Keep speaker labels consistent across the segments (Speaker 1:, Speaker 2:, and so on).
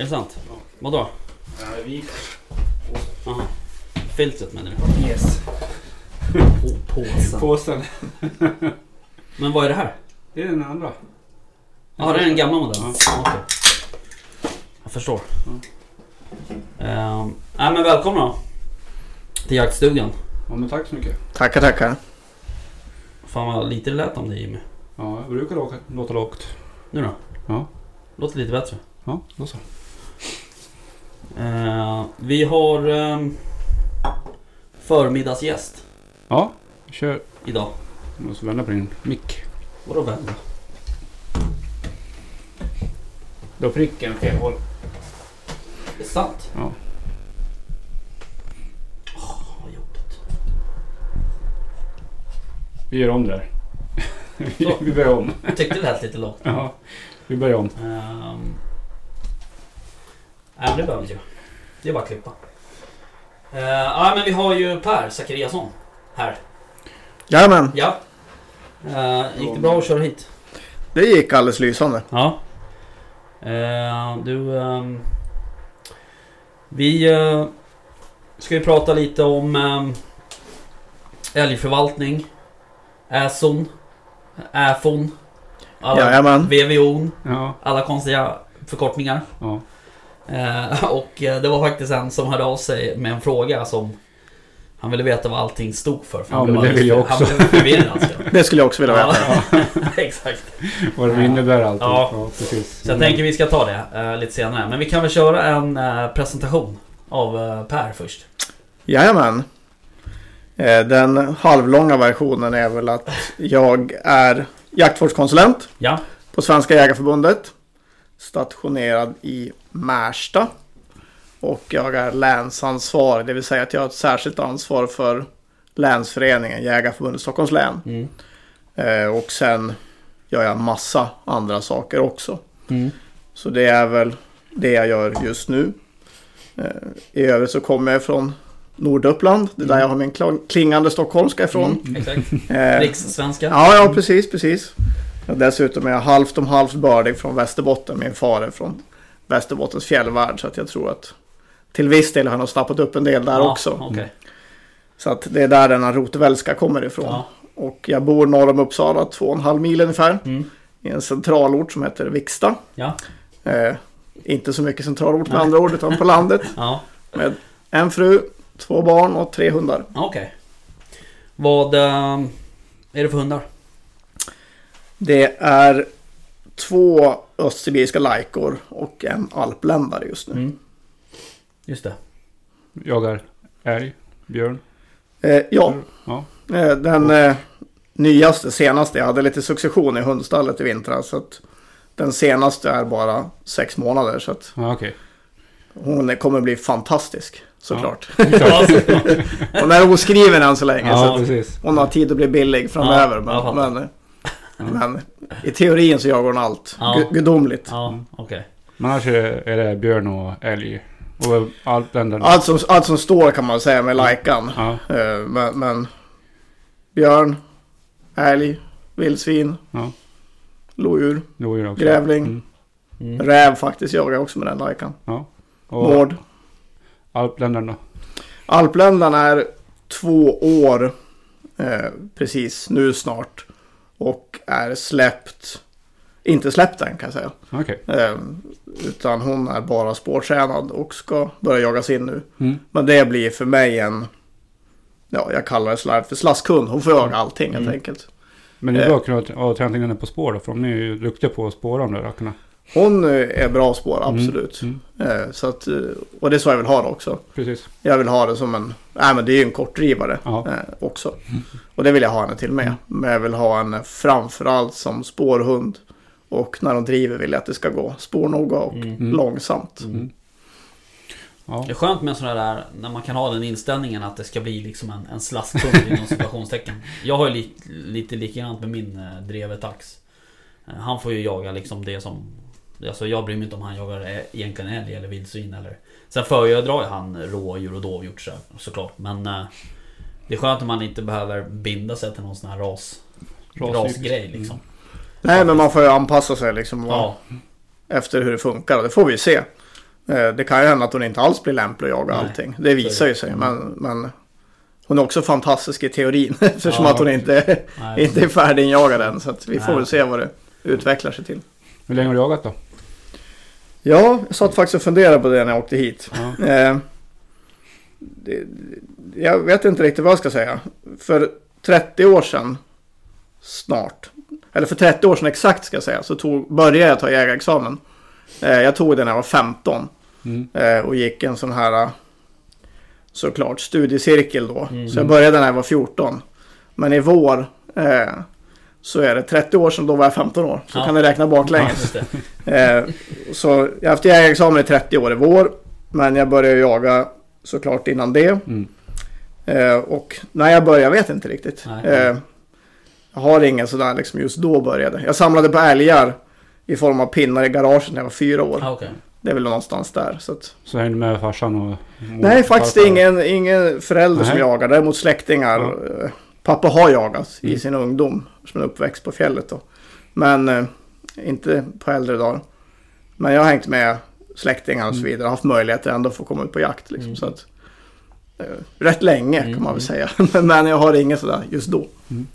Speaker 1: Är det sant? Vadå?
Speaker 2: vi...
Speaker 1: Aha. Filtret menar du?
Speaker 2: Yes.
Speaker 1: På, påsen.
Speaker 2: Påsen.
Speaker 1: Men vad är det här?
Speaker 2: Det är den andra.
Speaker 1: Ja, det är en gammal modell.
Speaker 2: Ja.
Speaker 1: Okej. Jag förstår. Ehm, nej men välkomna då. Till jaktstugan.
Speaker 2: Ja, men tack så mycket.
Speaker 3: Tackar, tackar.
Speaker 1: Fan vad lite det lät om dig Jimmy.
Speaker 2: Ja, jag brukar låta lågt.
Speaker 1: Nu då?
Speaker 2: Ja.
Speaker 1: Låter lite bättre.
Speaker 2: Ja, då så.
Speaker 1: Ehm, vi har um, förmiddagsgäst
Speaker 2: Ja, kör.
Speaker 1: idag.
Speaker 2: Jag måste vända på din mick.
Speaker 1: Vadå vända?
Speaker 2: Då pricken fel håll.
Speaker 1: Det är sant?
Speaker 2: Ja.
Speaker 1: Åh, vad jobbigt.
Speaker 2: Vi gör om det där. vi,
Speaker 1: Så.
Speaker 2: vi börjar om.
Speaker 1: Jag tyckte det lät lite lågt.
Speaker 2: Ja, vi börjar om.
Speaker 1: Um, nej, men det behöver inte jag. Det är bara att klippa. Uh, ja, men vi har ju Per Zachariasson här.
Speaker 3: Jajamän,
Speaker 1: Ja. Uh, gick det bra att köra hit?
Speaker 3: det gick alldeles lysande.
Speaker 1: Ja. Eh, du... ehm, vi eh, ska ju prata lite om um, älgförvaltning. Äson. Äfon. Alla,
Speaker 3: Jajamän.
Speaker 1: VVO.
Speaker 2: Ja,
Speaker 1: Alla konstiga förkortningar.
Speaker 2: ja.
Speaker 1: Eh, och eh, det var faktiskt en som hörde av sig med en fråga som han ville veta vad allting stod för. för
Speaker 2: Ja, men det vill jag också.
Speaker 1: Han blev förvirrad. Alltså.
Speaker 3: Det skulle jag också vilja veta.
Speaker 1: ja, exakt.
Speaker 2: Vad det innebär allting.
Speaker 1: Ja.
Speaker 2: Ja, precis.
Speaker 1: Så jag tänker vi ska ta det eh, lite senare. Men vi kan väl köra en eh, presentation av eh, Per först.
Speaker 3: Jajamän. Den halvlånga versionen är väl att jag är jaktvårdskonsulent
Speaker 1: Ja.
Speaker 3: på Svenska Jägarförbundet. Stationerad i Märsta. Och jag är länsansvarig, det vill säga att jag har ett särskilt ansvar för länsföreningen Jägarförbundet Stockholms län.
Speaker 1: Mm.
Speaker 3: Eh, Och sen gör jag massa andra saker också.
Speaker 1: Mm.
Speaker 3: Så det är väl det jag gör just nu. Eh, I övrigt så kommer jag från Norduppland. Det är där jag har min klingande stockholmska ifrån.
Speaker 1: Mm, exakt.
Speaker 3: Eh,
Speaker 1: Rikssvenska.
Speaker 3: ja, ja, precis, precis. Dessutom är jag halvt om halvt bördig från Västerbotten. Min far är från Västerbottens fjällvärld. Så att jag tror att till viss del har nog snappat upp en del där
Speaker 1: Ja,
Speaker 3: också.
Speaker 1: Okej.
Speaker 3: Så att det är där denna rotvälska kommer ifrån.
Speaker 1: Ja.
Speaker 3: Och jag bor norr om Uppsala, två och en halv mil ungefär.
Speaker 1: Mm.
Speaker 3: I en centralort som heter Viksta.
Speaker 1: Ja.
Speaker 3: Eh, inte så mycket centralort med
Speaker 1: Nej.
Speaker 3: andra ord, utan på landet.
Speaker 1: Ja.
Speaker 3: Med en fru, två barn och tre hundar.
Speaker 1: Okej. Vad eh, är det för hundar?
Speaker 3: Det är två östsibiriska lajkor och en alpländare just nu.
Speaker 1: Mm. Just det.
Speaker 2: Jagar älg, björn.
Speaker 3: Eh, ja,
Speaker 2: Ja.
Speaker 3: eh, den eh, nyaste, senaste, jag hade lite succession i hundstallet i vintras. Så att den senaste är bara sex månader. Så att
Speaker 2: Ja, okej.
Speaker 3: hon kommer bli fantastisk, såklart.
Speaker 1: Ja,
Speaker 3: Hon är oskriven än så länge. så
Speaker 2: Ja, precis.
Speaker 3: hon har tid att bli billig framöver.
Speaker 1: Ja,
Speaker 3: men, men, men i teorin så jagar hon allt.
Speaker 1: Ja.
Speaker 3: Gu- Gudomligt.
Speaker 1: ja okej.
Speaker 2: Men annars är det, är det björn och älg. Och allt den där.
Speaker 3: Allt som, allt som står kan man säga med lajkan.
Speaker 2: Ja,
Speaker 3: Eh, Men, men björn, älg, vildsvin,
Speaker 2: ja.
Speaker 3: lodjur,
Speaker 2: Lodjur också.
Speaker 3: grävling,
Speaker 2: Mm.
Speaker 1: Mm.
Speaker 3: räv faktiskt jagar jag också med den lajkan.
Speaker 2: Ja. Och
Speaker 3: Mård.
Speaker 2: alpländaren då?
Speaker 3: Alpländan är två år eh, precis nu snart. Och är släppt, inte släppt än kan jag säga.
Speaker 2: Okej.
Speaker 3: Eh, utan hon är bara spårtränad och ska börja jagas in nu.
Speaker 2: Mm.
Speaker 3: Men det blir för mig en, ja jag kallar det slarv för slaskhund. Hon får jaga allting helt
Speaker 1: Mm.
Speaker 3: enkelt.
Speaker 2: Men det är
Speaker 3: Eh.
Speaker 2: bra att kunna ha tränat in henne på spår då. För de är ju duktiga på att spåra de där rackarna.
Speaker 3: Hon eh, är bra spår, absolut.
Speaker 2: Mm.
Speaker 3: Eh, Så att, eh, och det är så jag vill ha det också.
Speaker 2: Precis.
Speaker 3: Jag vill ha det som en, nej men det är ju en kortdrivare eh, också. Och det vill jag ha henne till med. Men jag vill ha henne framförallt som spårhund. Och när de driver vill jag att det ska gå spårnoga och
Speaker 1: Mm.
Speaker 3: långsamt.
Speaker 2: Mm. Ja.
Speaker 1: Det är skönt med sådana där, när man kan ha den inställningen att det ska bli liksom en, en slaskhund inom situationstecken. Jag har ju li, lite likadant med min eh, drevetax. Eh, han får ju jaga liksom det som... Alltså jag bryr mig inte om han jagar egentligen älg eller vildsvin eller... Sen föredrar ju han rådjur och dovhjort så, såklart. Men eh, det är skönt att man inte behöver binda sig till någon sån här ras... Rasgrej liksom.
Speaker 3: Nej, men man får ju anpassa sig liksom
Speaker 1: Ja,
Speaker 3: efter hur det funkar och det får vi se. Eh, Det kan ju hända att hon inte alls blir lämplig att jaga
Speaker 1: Nej,
Speaker 3: allting. Det visar ju sig. Men, men hon är också fantastisk i teorin eftersom
Speaker 1: Ja.
Speaker 3: att hon inte,
Speaker 1: nej,
Speaker 3: inte är färdiginjagad än. Så att vi får
Speaker 1: Nej.
Speaker 3: väl se vad det utvecklar sig till.
Speaker 2: Hur länge har du jagat då?
Speaker 3: Ja, jag satt faktiskt och funderade på det när jag åkte hit.
Speaker 2: Ja.
Speaker 3: Eh, det, jag vet inte riktigt vad jag ska säga. För 30 år sedan snart. Eller för 30 år sedan exakt ska jag säga. Så tog, började jag ta jägarexamen. Eh, jag tog den när jag var 15.
Speaker 2: Mm.
Speaker 3: Eh, och gick en sån här såklart studiecirkel då.
Speaker 1: Mm.
Speaker 3: Så jag började när jag var 14. Men i vår eh, så är det 30 år sedan, då var jag 15 år. Så
Speaker 1: Ja.
Speaker 3: kan ni räkna baklänges.
Speaker 1: det.
Speaker 3: Eh, så jag har haft jägarexamen i 30 år i vår. Men jag började jaga såklart innan det.
Speaker 2: Mm.
Speaker 3: Eh, och när jag började, jag vet inte riktigt.
Speaker 1: Nej.
Speaker 3: Eh, jag har ingen sådär liksom just då började. Jag samlade på älgar i form av pinnar i garaget när jag var fyra år.
Speaker 1: Ah, okej.
Speaker 3: Det är väl någonstans där. Så att...
Speaker 2: Så hängde du med farsan och...
Speaker 3: Nej, faktiskt
Speaker 2: farfar?
Speaker 3: ingen, ingen förälder som
Speaker 2: Nej.
Speaker 3: jagar. Däremot släktingar.
Speaker 2: Ja.
Speaker 3: Eh, Pappa har jagat i
Speaker 2: Mm.
Speaker 3: sin ungdom. Som är uppväxt på fjället då. Men eh, inte på äldre dagar. Men jag har hängt med släktingar och så
Speaker 2: Mm.
Speaker 3: vidare. Haft möjligheter ändå att få komma ut på jakt. Liksom,
Speaker 1: Mm.
Speaker 3: så att, eh, rätt länge kan man väl säga. Men jag har inget sådär just då.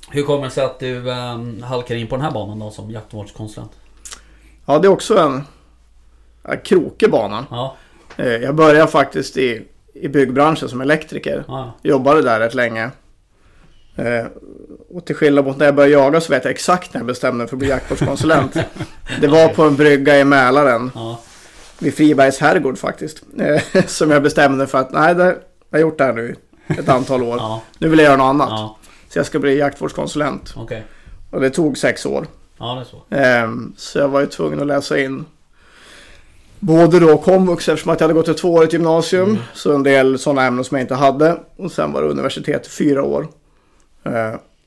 Speaker 1: Hur kommer det sig att du um, halkar in på den här banan då som jaktvårdskonsulent?
Speaker 3: Ja, det är också en, en krokig bana.
Speaker 1: Ja,
Speaker 3: Eh, jag började faktiskt i, i byggbranschen som elektriker.
Speaker 1: ja,
Speaker 3: Jobbade där rätt länge. Eh, och till skillnad mot när jag började jaga så vet jag exakt när jag bestämde mig för att bli jaktvårdskonsulent. det var på en brygga i Mälaren.
Speaker 1: ja.
Speaker 3: Vid Fribergs herrgård faktiskt. Eh, som jag bestämde för att nej, det, jag har gjort det här nu ett antal år.
Speaker 1: ja,
Speaker 3: Nu vill jag göra något annat.
Speaker 1: ja.
Speaker 3: Så jag ska bli jaktvårdskonsulent.
Speaker 1: Okej.
Speaker 3: Och det tog sex år.
Speaker 1: Ja, så.
Speaker 3: Ehm, så jag var ju tvungen att läsa in både då komvux eftersom att jag hade gått ett tvåårigt gymnasium.
Speaker 1: Mm.
Speaker 3: Så en del sådana ämnen som jag inte hade. Och sen var det universitet fyra år.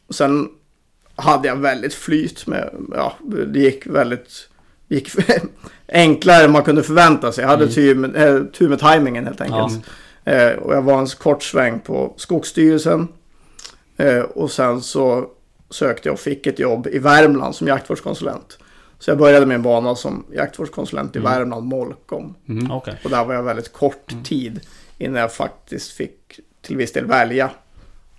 Speaker 3: Och sen hade jag väldigt flyt med, ja, det gick väldigt, gick enklare än man kunde förvänta sig. Jag hade
Speaker 1: Mm.
Speaker 3: tur, med, eh, tur med tajmingen helt enkelt. Eh, och jag var en kort sväng på Skogsstyrelsen. Eh, och sen så sökte jag och fick ett jobb i Värmland som jaktvårdskonsulent. Så jag började min bana som jaktvårdskonsulent i
Speaker 1: Mm.
Speaker 3: Värmland, Molkom.
Speaker 2: Mm.
Speaker 1: Okej.
Speaker 3: Och där var jag väldigt kort
Speaker 2: Mm.
Speaker 3: tid innan jag faktiskt fick till viss del välja.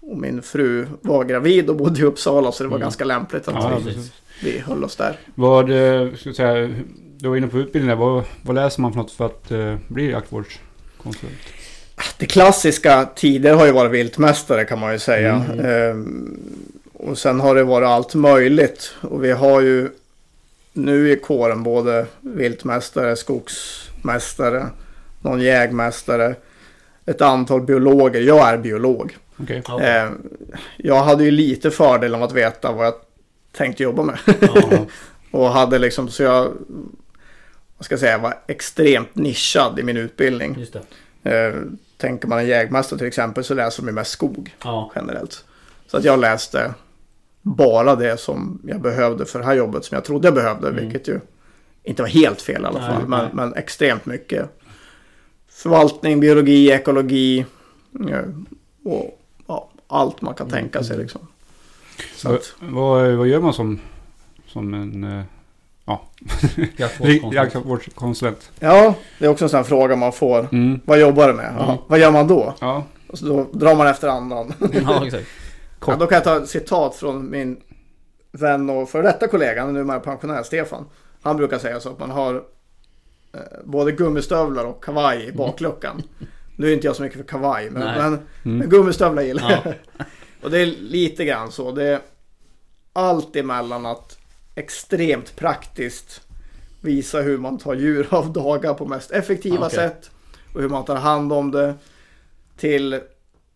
Speaker 3: Och min fru var gravid och bodde i Uppsala så det var
Speaker 1: Mm.
Speaker 3: ganska lämpligt att
Speaker 2: Ja,
Speaker 3: vi,
Speaker 2: precis.
Speaker 3: vi höll oss där.
Speaker 2: Vad, eh, ska säga, du var inne på utbildningen där. Vad, vad läser man för något för att eh, bli jaktvårdskonsulent?
Speaker 3: Det klassiska tidigare har ju varit viltmästare kan man ju säga.
Speaker 2: Mm.
Speaker 3: Ehm, och sen har det varit allt möjligt. Och vi har ju nu i kåren både viltmästare, skogsmästare, någon jägmästare, ett antal biologer. Jag är biolog.
Speaker 2: Okej.
Speaker 1: Okej.
Speaker 3: Ehm, jag hade ju lite fördel av att veta vad jag tänkte jobba med. Och hade liksom så jag, vad ska jag säga, var extremt nischad i min utbildning.
Speaker 1: just det.
Speaker 3: Eh, tänker man en jägmästare till exempel så läser de ju mest skog
Speaker 1: Ja,
Speaker 3: generellt. Så att jag läste bara det som jag behövde för det här jobbet som jag trodde jag behövde.
Speaker 1: Mm.
Speaker 3: Vilket ju inte var helt fel i alla
Speaker 1: Nej,
Speaker 3: fall. Men,
Speaker 1: nej.
Speaker 3: men extremt mycket. Förvaltning, biologi, ekologi. eh, Och allt man kan
Speaker 1: Mm,
Speaker 3: tänka sig
Speaker 1: mm.
Speaker 3: liksom. Så
Speaker 2: Vad,
Speaker 3: att,
Speaker 2: vad, vad gör man som, som en eh,
Speaker 1: jaktvårdskonsulent.
Speaker 2: jaktvårdskonsulent?
Speaker 3: ja, det är också en sån här fråga man får.
Speaker 2: Mm.
Speaker 3: Vad jobbar du med?
Speaker 1: Mm.
Speaker 3: Vad gör man då?
Speaker 2: Ja.
Speaker 3: Och så då drar man efter andan.
Speaker 1: Ja, exakt.
Speaker 3: Ja, då kan jag ta ett citat från min vän och före detta kollega, han är pensionär, Stefan. Han brukar säga så att man har eh, både gummistövlar och kavaj i bakluckan. Nu är inte jag så mycket för kavaj, men, men,
Speaker 2: Mm.
Speaker 3: men gummistövlar gillar jag.
Speaker 1: Ja.
Speaker 3: och det är lite grann så. Det är allt emellan att extremt praktiskt visa hur man tar djur av dagar på mest effektiva
Speaker 1: Okej.
Speaker 3: sätt. Och hur man tar hand om det. Till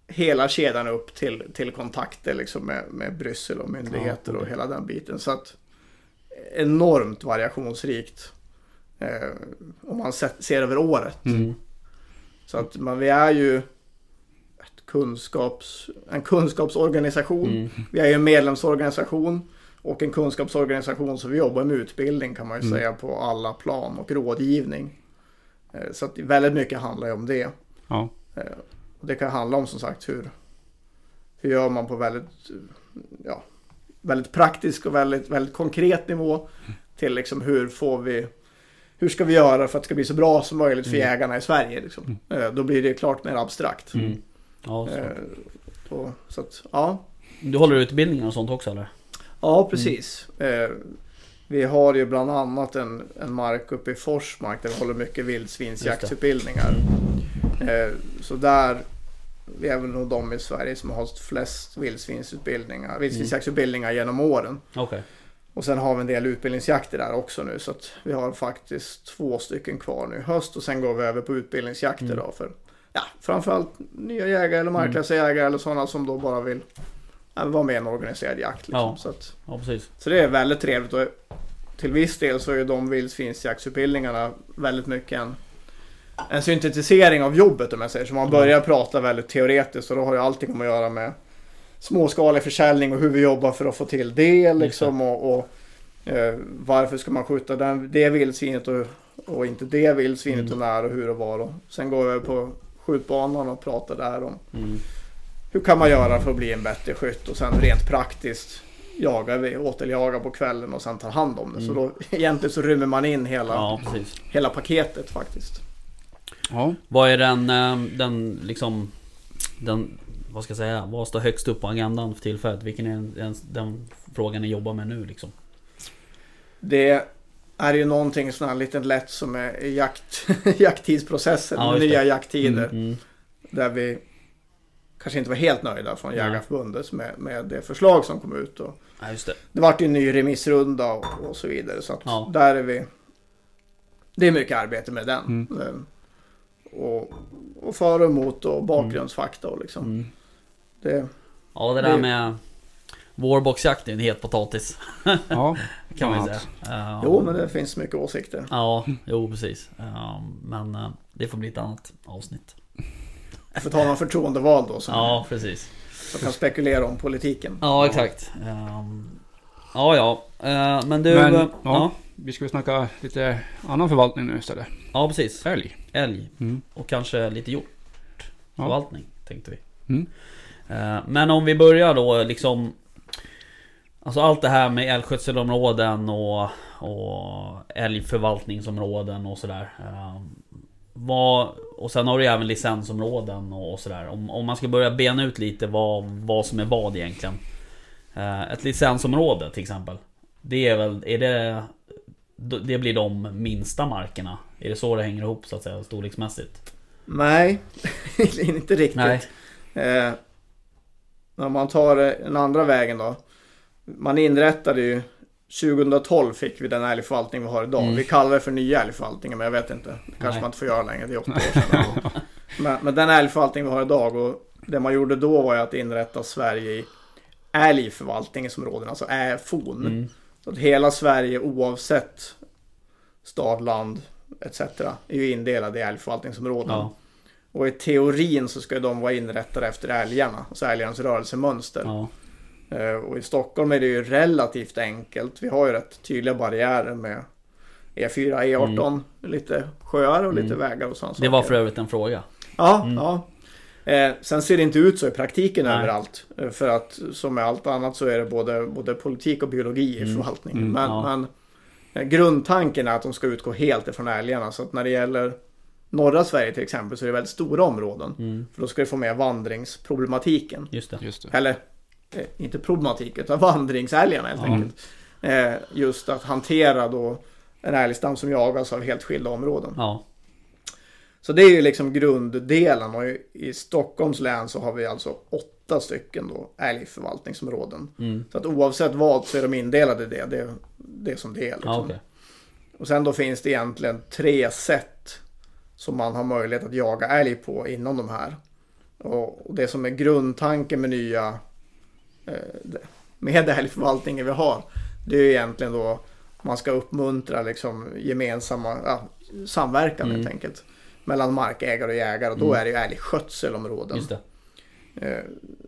Speaker 3: hela kedjan upp till, till kontakter liksom med, med Bryssel och myndigheter
Speaker 1: Ja,
Speaker 3: och
Speaker 1: okej.
Speaker 3: hela den biten. Så att enormt variationsrikt. Eh, om man ser över året.
Speaker 2: Mm.
Speaker 3: Så att man, vi är ju ett kunskaps, en kunskapsorganisation.
Speaker 1: Mm.
Speaker 3: Vi är ju en medlemsorganisation och en kunskapsorganisation så vi jobbar med utbildning kan man ju
Speaker 2: Mm.
Speaker 3: säga på alla plan och rådgivning. Eh, Så att väldigt mycket handlar ju om det.
Speaker 2: Ja.
Speaker 3: Eh, Och det kan handla om som sagt hur, hur gör man på väldigt, ja, väldigt praktisk och väldigt, väldigt konkret nivå till liksom hur får vi hur ska vi göra för att det ska bli så bra som möjligt för
Speaker 1: Mm.
Speaker 3: jägarna i Sverige? Liksom. Eh, Då blir det klart mer abstrakt.
Speaker 1: Mm. Ja, så.
Speaker 3: Eh, och, så att, ja.
Speaker 1: Du håller utbildningar och sånt också eller?
Speaker 3: ja, precis. Eh, vi har ju bland annat en, en mark uppe i Forsmark där vi håller mycket vildsvinsjaktsutbildningar. Eh, så där, vi är väl nog de i Sverige som har hållit flest vildsvinsutbildningar, vildsvinsjaktsutbildningar genom åren.
Speaker 1: Okej.
Speaker 3: Och sen har vi en del utbildningsjakter där också nu så att vi har faktiskt två stycken kvar nu i höst och sen går vi över på utbildningsjakter
Speaker 1: Mm.
Speaker 3: då för ja, framförallt nya jägare eller markklassjägare eller sådana som då bara vill ja, vara med i en organiserad jakt. Liksom.
Speaker 1: Ja.
Speaker 3: Så, att,
Speaker 1: Ja precis.
Speaker 3: så det är väldigt trevligt och till viss del så är ju de vildsvinsjaktsutbildningarna väldigt mycket en, en syntetisering av jobbet om jag säger så. Man börjar prata väldigt teoretiskt och då har ju allting att göra med småskalig försäljning och hur vi jobbar för att få till det liksom och, och eh, varför ska man skjuta den, det vildsvinet och, och inte det vildsvinet
Speaker 1: Mm.
Speaker 3: och när och hur och var. Och sen går vi över på skjutbanan och pratar där om
Speaker 1: Mm.
Speaker 3: hur kan man göra för att bli en bätte skytt och sen rent praktiskt jagar vi, återjagar på kvällen och sen tar hand om det. Så
Speaker 1: Mm.
Speaker 3: då egentligen så rymmer man in hela,
Speaker 1: Ja
Speaker 3: hela paketet faktiskt.
Speaker 2: Ja.
Speaker 1: Vad är den, eh, den liksom den, vad ska jag säga, vad står högst upp på agendan för tillfället? Vilken är den, frågan ni jobbar med nu liksom?
Speaker 3: Det är ju någonting sån här lite lätt som är jakt, jakttidsprocessen,
Speaker 1: Ja,
Speaker 3: nya jakttider.
Speaker 1: Mm.
Speaker 3: Där vi kanske inte var helt nöjda från. Jägarförbundet med, med det förslag som kom ut. Och
Speaker 1: Ja det.
Speaker 3: det vart ju en ny remissrunda och, och så vidare. Så
Speaker 1: Ja.
Speaker 3: där är vi. Det är mycket arbete med den.
Speaker 2: Mm.
Speaker 3: Eh, Och, och för och emot och bakgrundsfakta och liksom.
Speaker 1: Mm.
Speaker 3: Det,
Speaker 1: Ja det där
Speaker 3: Det-
Speaker 1: med Warboxjakt är en het potatis
Speaker 2: ja.
Speaker 1: kan man ju
Speaker 2: Ja.
Speaker 1: säga.
Speaker 3: Jo men det finns mycket åsikter.
Speaker 1: Ja, jo precis. Men eh, det får bli ett annat avsnitt.
Speaker 3: För att ha någon förtroendevald då som,
Speaker 1: Ja precis.
Speaker 3: som kan spekulera om politiken.
Speaker 1: Ja exakt. Ehm, Ja ja. Eh, Men du.
Speaker 2: Men,
Speaker 1: eh,
Speaker 2: ja.
Speaker 1: ja.
Speaker 2: Vi ska snacka lite annan förvaltning nu istället.
Speaker 1: ja precis.
Speaker 2: Älg.
Speaker 1: Älg.
Speaker 2: Mm.
Speaker 1: Och kanske lite
Speaker 2: Ja.
Speaker 1: hjortförvaltning tänkte vi.
Speaker 2: Mm.
Speaker 1: Eh, Men om vi börjar då liksom Alltså allt det här med älgskötselområden och, och älgförvaltningsområden och sådär. Eh, Vad, och sen har du ju även licensområden och, och sådär. Om, om man ska börja bena ut lite vad, vad som är vad egentligen. Eh, Ett licensområde till exempel. Det är väl, är det... Det blir de minsta markerna. Är det så det hänger ihop så att säga storleksmässigt?
Speaker 3: Nej, inte riktigt.
Speaker 1: Nej.
Speaker 3: Eh, om man tar eh, den andra vägen då. Man inrättade ju 2012 fick vi den älgförvaltning vi har idag.
Speaker 1: Mm.
Speaker 3: Vi kallar det för nya älgförvaltningen men jag vet inte. Det kanske
Speaker 1: Nej.
Speaker 3: man inte får göra längre. Det är åtta år sedan. men, men den älgförvaltning vi har idag och det man gjorde då var ju att inrätta Sverige i älgförvaltningsområden, alltså ÄFON.
Speaker 1: Mm.
Speaker 3: Så att hela Sverige oavsett stad, land etc. är ju indelade i älgförvaltningsområden.
Speaker 1: Ja,
Speaker 3: Och i teorin så ska de vara inrättade efter älgarna, alltså älgarnas rörelsemönster.
Speaker 1: ja,
Speaker 3: Eh, Och i Stockholm är det ju relativt enkelt. Vi har ju rätt tydliga barriärer med E4, E18, lite sjöar och lite
Speaker 1: Mm.
Speaker 3: vägar och sådana
Speaker 1: Det var för övrigt en fråga.
Speaker 3: Ja,
Speaker 1: Mm.
Speaker 3: ja. Eh, sen ser det inte ut så i praktiken
Speaker 1: Nej.
Speaker 3: överallt. Eh, För att som med allt annat så är det både, både politik och biologi i
Speaker 1: Mm.
Speaker 3: förvaltningen.
Speaker 2: Mm,
Speaker 3: men,
Speaker 1: ja.
Speaker 3: men eh, grundtanken är att de ska utgå helt ifrån älgarna. Så att när det gäller norra Sverige till exempel så är det väldigt stora områden.
Speaker 1: Mm,
Speaker 3: För då ska du få med vandringsproblematiken.
Speaker 1: just det.
Speaker 2: Just det.
Speaker 3: Eller eh, inte problematik utan vandringsälgarna helt
Speaker 2: Ja.
Speaker 3: enkelt. Eh, just att hantera då en älgstam som jagas av helt skilda områden.
Speaker 1: Ja,
Speaker 3: Så det är ju liksom grunddelen och i, Stockholms län så har vi alltså åtta stycken då älgförvaltningsområden.
Speaker 1: mm.
Speaker 3: Så att oavsett vad så är de indelade i det. Det, det är som det är. Liksom.
Speaker 1: ja okej.
Speaker 3: Och sen då finns det egentligen tre sätt som man har möjlighet att jaga älg på inom de här. Och, och det som är grundtanken med nya eh, med älgförvaltningen vi har. Det är ju egentligen då man ska uppmuntra liksom gemensamma ja, samverkan
Speaker 1: Mm.
Speaker 3: helt enkelt. Mellan markägare och jägare och då
Speaker 1: Mm.
Speaker 3: är det ju älgskötselområden.
Speaker 1: Just det.
Speaker 3: Eh,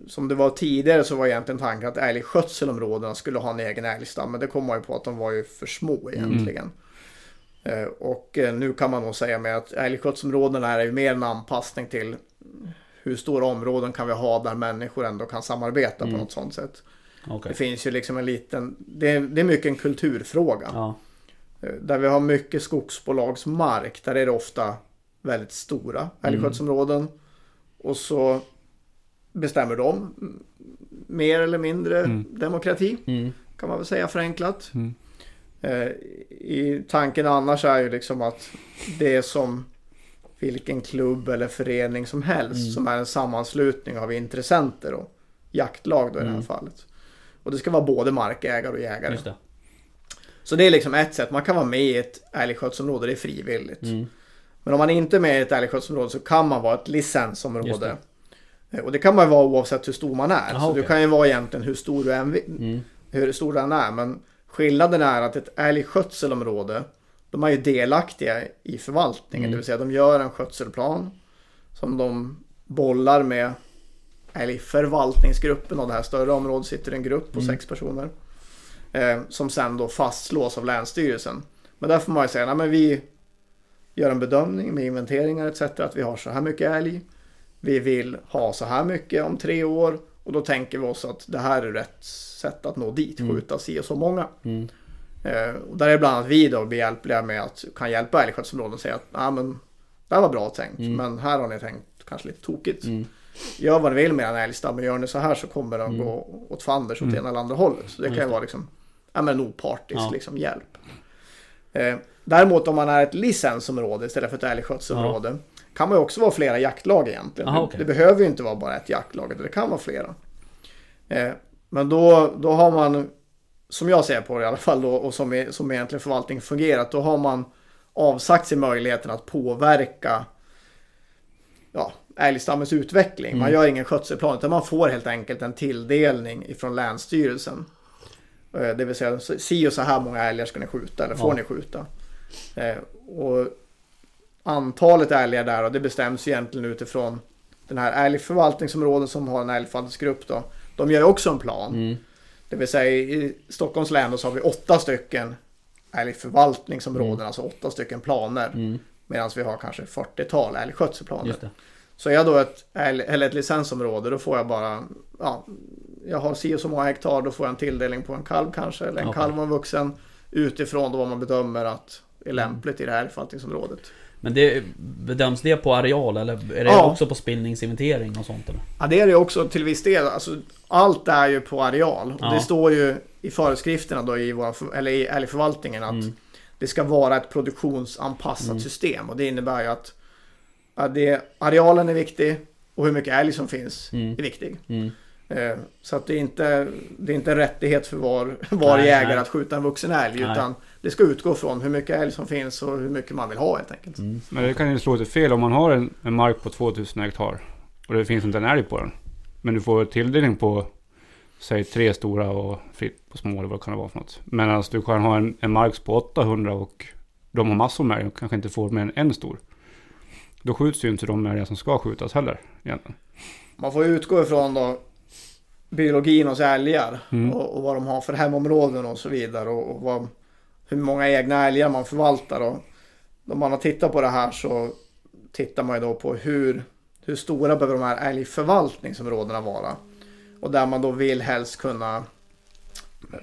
Speaker 3: som det var tidigare så var egentligen tanken att älgskötselområdena skulle ha en egen älgstam. Men det kom man ju på att de var ju för små egentligen. Eh, och eh, nu kan man nog säga med att älgskötselområdena är ju mer en anpassning till hur stora områden kan vi ha där människor ändå kan samarbeta
Speaker 1: Mm.
Speaker 3: på något sånt sätt.
Speaker 1: Okej.
Speaker 3: Det finns ju liksom en liten, det är, det är mycket en kulturfråga.
Speaker 1: Ja.
Speaker 3: Eh, Där vi har mycket skogsbolagsmark, där är det ofta väldigt stora älgskötselområden. Och så bestämmer de mm, mer eller mindre
Speaker 2: Mm.
Speaker 3: demokrati,
Speaker 1: Mm.
Speaker 3: kan man väl säga förenklat.
Speaker 2: Mm.
Speaker 3: Eh, I tanken annars är ju liksom att det är som vilken klubb eller förening som helst
Speaker 1: Mm.
Speaker 3: som är en sammanslutning av intressenter och jaktlag då i det här
Speaker 1: Mm.
Speaker 3: fallet. Och det ska vara både markägare och jägare.
Speaker 1: Det.
Speaker 3: Så det är liksom ett sätt. Man kan vara med i ett älgskötselområde, det är frivilligt.
Speaker 1: Mm.
Speaker 3: Men om man inte är med i ett älgskötselområde så kan man vara ett licensområde. Eh, Och det kan man vara oavsett hur stor man är.
Speaker 1: Jaha,
Speaker 3: så du
Speaker 1: okej.
Speaker 3: kan ju vara egentligen hur stor du än vill
Speaker 1: Mm.
Speaker 3: hur stor den är. Men skillnaden är att ett älgskötselområde, de är ju delaktiga i förvaltningen.
Speaker 1: Mm.
Speaker 3: Det vill säga de gör en skötselplan som de bollar med älgförvaltningsgruppen och det här större området sitter en grupp på
Speaker 1: Mm.
Speaker 3: sex personer. Eh, som sen då fastslås av Länsstyrelsen. Men där får man ju säga, nej men vi gör en bedömning med inventeringar etc. Att vi har så här mycket älg. Vi vill ha så här mycket om tre år. Och då tänker vi oss att det här är rätt sätt att nå dit.
Speaker 1: Mm.
Speaker 3: Skjuta si och så många.
Speaker 1: Mm.
Speaker 3: Eh, och där är bland annat vi då behjälpliga med att kan hjälpa älgskötselområden och säga att ah, men, det här var bra tänkt.
Speaker 1: Mm.
Speaker 3: Men här har ni tänkt kanske lite tokigt.
Speaker 1: Mm.
Speaker 3: Gör vad ni vill med en älgstam. Men gör ni så här så kommer den
Speaker 1: Mm.
Speaker 3: gå åt fanders åt
Speaker 2: Mm.
Speaker 3: ena eller andra hållet. Så det kan ju
Speaker 1: det.
Speaker 3: vara liksom ja, men en opartisk
Speaker 1: Ja.
Speaker 3: liksom, hjälp. Eh, däremot om man är ett licensområde istället för ett älgskötselområde. Kan man ju också vara flera jaktlag egentligen.
Speaker 1: Aha,
Speaker 3: Det-
Speaker 1: okej.
Speaker 3: Det behöver ju inte vara bara ett jaktlag. Det kan vara flera. Eh, men då, då har man, som jag ser på det i alla fall då, och som, är, som egentligen förvaltningen fungerat. Då har man avsagt sig möjligheten att påverka ja, älgstammens utveckling. Man
Speaker 1: Mm.
Speaker 3: gör ingen skötselplan utan man får helt enkelt en tilldelning ifrån Länsstyrelsen. Eh, Det vill säga si och så här många älgar ska ni skjuta eller får
Speaker 1: Ja.
Speaker 3: ni skjuta. Eh, Och antalet älgar där och det bestäms egentligen utifrån den här älgförvaltningsområdet som har en älgförvaltningsgrupp då. De gör ju också en plan.
Speaker 1: Mm.
Speaker 3: Det vill säga i Stockholms län så har vi åtta stycken älgförvaltningsområden, alltså åtta stycken planer.
Speaker 1: Mm.
Speaker 3: Medan vi har kanske 40-tal älgskötselplaner. Så är jag då ett, eller ett licensområde då får jag bara, ja, jag har si och så många hektar, då får jag en tilldelning på en kalv kanske, eller en
Speaker 1: Okej.
Speaker 3: kalv och en vuxen. Utifrån då vad man bedömer att är lämpligt i det här förvaltningsområdet.
Speaker 1: Men det, bedöms det på areal eller är det
Speaker 3: Ja.
Speaker 1: också på spillningsinventering och sånt eller?
Speaker 3: Ja det är det också till viss del. Alltså, allt är ju på areal. Och
Speaker 1: Ja.
Speaker 3: Det står ju i föreskrifterna då i, vår, eller i älgförvaltningen att
Speaker 1: Mm.
Speaker 3: det ska vara ett produktionsanpassat
Speaker 1: Mm.
Speaker 3: system. Och det innebär ju att, att det, arealen är viktig och hur mycket älg som finns
Speaker 1: Mm.
Speaker 3: är viktig.
Speaker 1: Mm.
Speaker 3: Eh, Så att det är inte, det är inte en rättighet för var, var
Speaker 1: Nej,
Speaker 3: jägare
Speaker 1: nej.
Speaker 3: att skjuta en vuxen älg.
Speaker 1: Nej.
Speaker 3: Utan det ska utgå från hur mycket älg som finns och hur mycket man vill ha helt enkelt.
Speaker 1: Mm.
Speaker 2: Men det kan ju slå lite fel om man har en, en mark på 2000 hektar och det finns inte en älg på den. Men du får tilldelning på, säg tre stora och fritt på små eller vad det kan vara för något. Medan du kan ha en, en mark på 800 och de har massor med älg och kanske inte får mer än en stor. Då skjuts ju inte de älgar som ska skjutas heller egentligen.
Speaker 3: Man får utgå ifrån då biologin hos älgar
Speaker 2: Mm.
Speaker 3: och, och vad de har för hemområden och så vidare. Och, och vad, hur många egna älgar man förvaltar. Och om man har tittat på det här så tittar man ju då på hur, hur stora behöver de här älgförvaltningsområdena vara. Och där man då vill helst kunna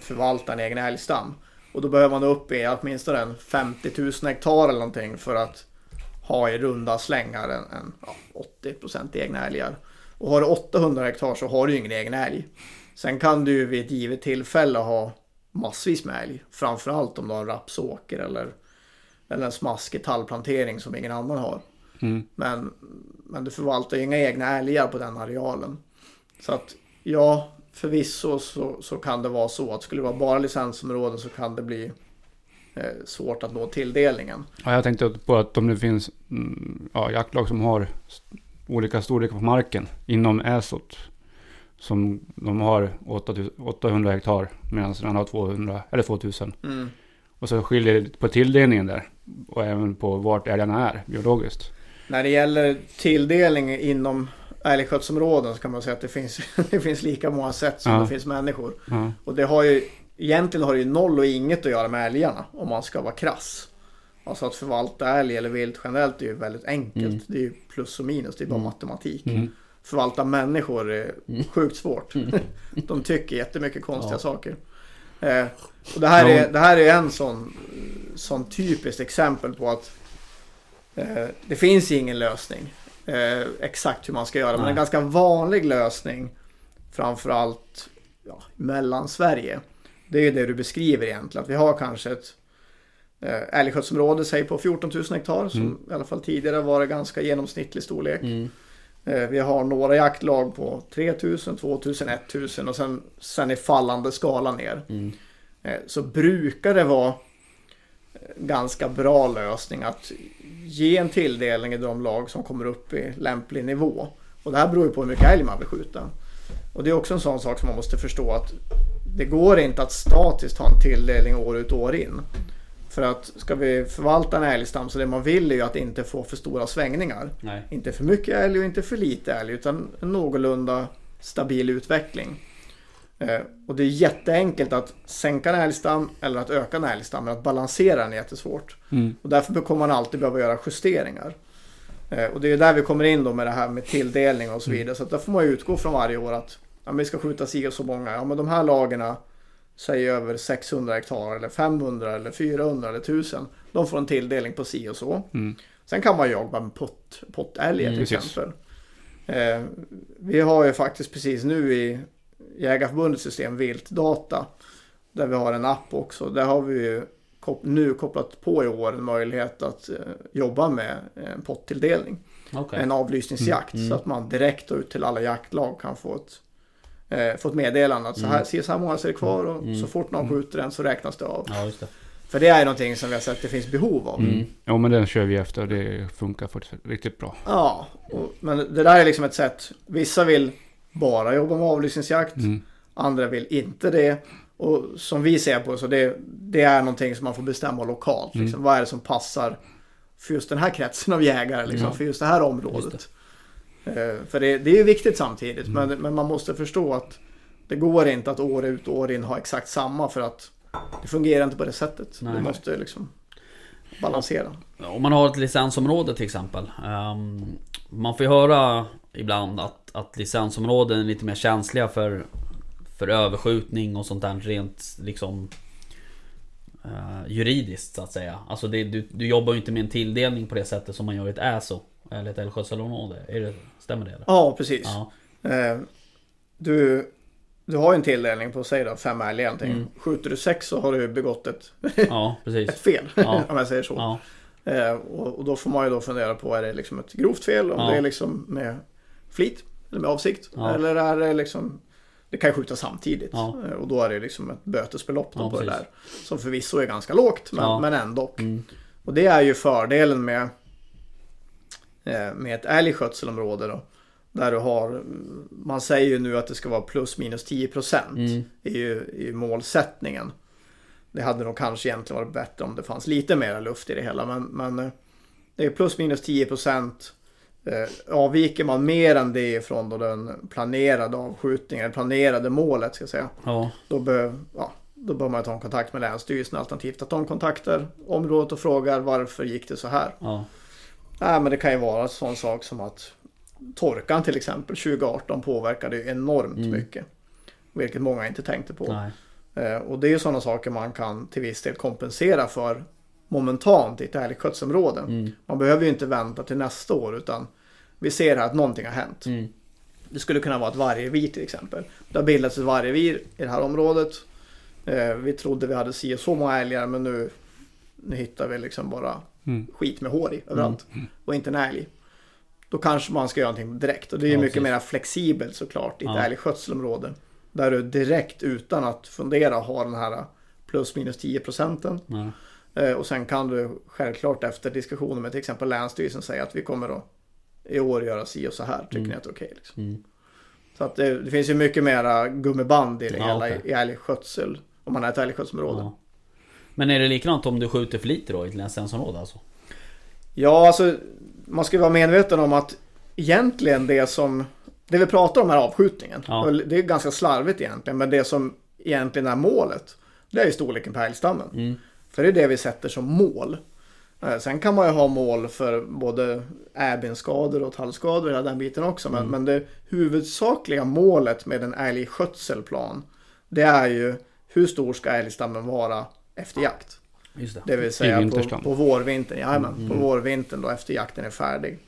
Speaker 3: förvalta en egen älgstam. Och då behöver man upp i åtminstone 50 000 hektar eller någonting för att ha i runda slängar en, en ja, 80% egna älgar. Och har du 800 hektar så har du ju ingen egen älg. Sen kan du vid ett givet tillfälle ha massvis med älg. Framförallt om du har en rapsåker eller, eller en smaskig tallplantering som ingen annan har.
Speaker 2: Mm.
Speaker 3: Men, men du förvaltar ju inga egna älgar på den arealen. Så att ja, förvisso så, så kan det vara så att skulle det vara bara licensområden så kan det bli eh, svårt att nå tilldelningen.
Speaker 2: Ja, jag tänkte på att om det finns mm, ja, jaktlag som har olika storlekar på marken inom Äsot. Som de har 8000 800 hektar medan den har 200 eller 2000.
Speaker 3: Mm.
Speaker 2: Och så skiljer det på tilldelningen där. Och även på vart älgarna är biologiskt.
Speaker 3: När det gäller tilldelning inom älgskötselområden så kan man säga att det finns, det finns lika många sätt som
Speaker 2: Ja.
Speaker 3: det finns människor.
Speaker 2: Ja.
Speaker 3: Och det har ju egentligen har det ju noll och inget att göra med älgarna om man ska vara krass. Alltså att förvalta älg eller vilt generellt är ju väldigt enkelt.
Speaker 1: Mm.
Speaker 3: Det är ju plus och minus, det är bara
Speaker 1: Mm.
Speaker 3: matematik.
Speaker 2: Mm.
Speaker 3: Förvalta människor är sjukt svårt. De tycker jättemycket konstiga
Speaker 1: Mm. Ja.
Speaker 3: saker. Eh, och det, här är, det här är en sån, sån typiskt exempel på att eh, det finns ingen lösning eh, exakt hur man ska göra. Men
Speaker 1: Nej.
Speaker 3: en ganska vanlig lösning framförallt ja, mellan Sverige. Det är det du beskriver egentligen. Att vi har kanske ett eh, älgskötselområde, säg på 14 000 hektar. Som i alla fall tidigare var det ganska genomsnittlig storlek.
Speaker 1: Mm.
Speaker 3: Eh, Vi har några jaktlag på 3000, 2000, 1000 och sen, sen i fallande skala ner.
Speaker 1: Mm.
Speaker 3: Eh, Så brukar det vara ganska bra lösning att ge en tilldelning i de lag som kommer upp i lämplig nivå. Och det här beror ju på hur mycket älg man vill skjuta. Och det är också en sån sak som man måste förstå att det går inte att statiskt ha en tilldelning år ut och år in. För att ska vi förvalta en älgstam så det man vill är ju att inte få för stora svängningar.
Speaker 1: Nej.
Speaker 3: Inte för mycket älg och inte för lite älg utan en någorlunda stabil utveckling. Eh, och det är jätteenkelt att sänka en älgstam eller att öka en älgstam men att balansera den är jättesvårt.
Speaker 2: Mm.
Speaker 3: Och därför kommer man alltid behöva göra justeringar. Eh, och det är där vi kommer in då med det här med tilldelning och så vidare. Så att där får man utgå från varje år att ja, vi ska skjuta si och så många. Ja men de här lagerna säg över 600 hektar eller 500 eller 400 eller 1000. De får en tilldelning på si och så.
Speaker 2: Mm.
Speaker 3: Sen kan man jobba med pott, pottälgar
Speaker 1: Mm,
Speaker 3: till exempel. Eh, vi har ju faktiskt precis nu i Jägarförbundets system viltdata. Där vi har en app också. Där har vi ju kop- nu kopplat på i år en möjlighet att eh, jobba med en pottilldelning.
Speaker 1: Okej.
Speaker 3: En avlysningsjakt.
Speaker 1: Mm.
Speaker 3: Så att man direkt ut till alla jaktlag kan få ett, eh, få ett meddelande att så här, se så här många ser det kvar och
Speaker 1: Mm.
Speaker 3: så fort någon skjuter en så räknas det av.
Speaker 1: Ja, just det.
Speaker 3: För det är någonting som vi har sett det finns behov av.
Speaker 1: Mm.
Speaker 2: Ja men den kör vi efter och det funkar riktigt bra.
Speaker 3: Ja, och, men det där är liksom ett sätt. Vissa vill bara jobba med avlysningsjakt.
Speaker 2: Mm.
Speaker 3: Andra vill inte det. Och som vi ser på så det, det är någonting som man får bestämma lokalt.
Speaker 2: Mm.
Speaker 3: Liksom. Vad är det som passar för just den här kretsen av jägare. Liksom. För just det här området. Eh, för det, det är ju viktigt samtidigt.
Speaker 2: Mm.
Speaker 3: Men, men man måste förstå att det går inte att år ut och år in ha exakt samma. För att det fungerar inte på det sättet.
Speaker 1: Nej.
Speaker 3: Du måste liksom balansera.
Speaker 1: Om man har ett licensområde till exempel. ehm, man får ju höra ibland att, att licensområden är lite mer känsliga för, för överskjutning och sånt där rent liksom eh, juridiskt så att säga. Alltså det, du, du jobbar ju inte med en tilldelning på det sättet som man gör i ett ASO. Eller. Är det, stämmer det? Eller?
Speaker 3: Ja, precis.
Speaker 1: Ja.
Speaker 3: Eh, du, du har ju en tilldelning på säg då, fem älgar någonting.
Speaker 1: Mm.
Speaker 3: Skjuter du sex så har du begått ett,
Speaker 1: ja,
Speaker 3: ett fel.
Speaker 1: Ja.
Speaker 3: om jag säger så.
Speaker 1: Ja,
Speaker 3: Eh, och, och då får man ju då fundera på är det liksom ett grovt fel? Om det är liksom med flit eller med avsikt. Eller är det liksom det kan ju skjuta samtidigt. Eh, Och då är det liksom ett bötesbelopp på det
Speaker 1: precis.
Speaker 3: där. Som förvisso är ganska lågt men, men ändå.
Speaker 1: mm,
Speaker 3: Och det är ju fördelen med, med ett älgskötselområde då. Där du har, man säger ju nu att det ska vara plus minus 10 procent.
Speaker 1: mm,
Speaker 3: är ju målsättningen. Det hade nog kanske egentligen varit bättre om det fanns lite mer luft i det hela. Men, men eh, det är plus minus 10 procent. Eh, avviker man mer än det från då den planerade avskjutningen, eller planerade målet ska jag säga.
Speaker 1: ja,
Speaker 3: Då bör, ja, då bör man ta en kontakt med Länsstyrelsen alternativt att de kontaktar området och frågar varför gick det så här.
Speaker 1: ja,
Speaker 3: Nej, men det kan ju vara en sån sak som att torkan till exempel 2018 påverkade ju enormt
Speaker 1: Mm.
Speaker 3: mycket. Vilket många inte tänkte på. Eh, Och det är ju sådana saker man kan till viss del kompensera för momentant i ett älgskötselområde.
Speaker 1: mm,
Speaker 3: Man behöver ju inte vänta till nästa år utan vi ser här att någonting har hänt.
Speaker 1: mm,
Speaker 3: Det skulle kunna vara ett vargrevir till exempel. Det har bildats ett vargrevir i det här området. Eh, Vi trodde vi hade si och så många älgar men nu, nu hittar vi liksom bara
Speaker 2: Mm.
Speaker 3: skit med hår i överallt. Och inte en älg. Då kanske man ska göra någonting direkt. Och det är
Speaker 1: Ja,
Speaker 3: mycket
Speaker 1: precis.
Speaker 3: mer flexibelt såklart i ett
Speaker 1: Ja.
Speaker 3: älgskötselområde. Där du direkt utan att fundera har den här plus minus 10 procenten.
Speaker 1: nej,
Speaker 3: Eh, Och sen kan du självklart efter diskussioner med till exempel Länsstyrelsen säga att vi kommer att i år göra si och så här. Tycker
Speaker 1: Mm.
Speaker 3: ni att det är okej? liksom.
Speaker 1: mm,
Speaker 3: Så att det, det finns ju mycket mera gummiband i det
Speaker 1: Ja,
Speaker 3: hela i, i älgskötsel. Om man är ett älgskötselområde. Ja.
Speaker 1: Ja. Men är det likadant om du skjuter för lite då i ett licensområde alltså?
Speaker 3: alltså man ska ju vara medveten om att egentligen det som det vi pratar om är avskjutningen.
Speaker 1: Ja.
Speaker 3: Det är ganska slarvigt egentligen. Men det som egentligen är målet. Det är ju storleken på älgstammen.
Speaker 1: Mm,
Speaker 3: För det är det vi sätter som mål. Eh, Sen kan man ju ha mål för både äbenskador och tallskador och hela den biten också. Men, men det huvudsakliga målet med en älgskötselplan det är ju hur stor ska älgstammen vara efter jakt.
Speaker 1: Just det.
Speaker 3: Det vill säga på, på vårvintern. Jajamän,
Speaker 1: Mm.
Speaker 3: på vårvintern då efter jakten är färdig.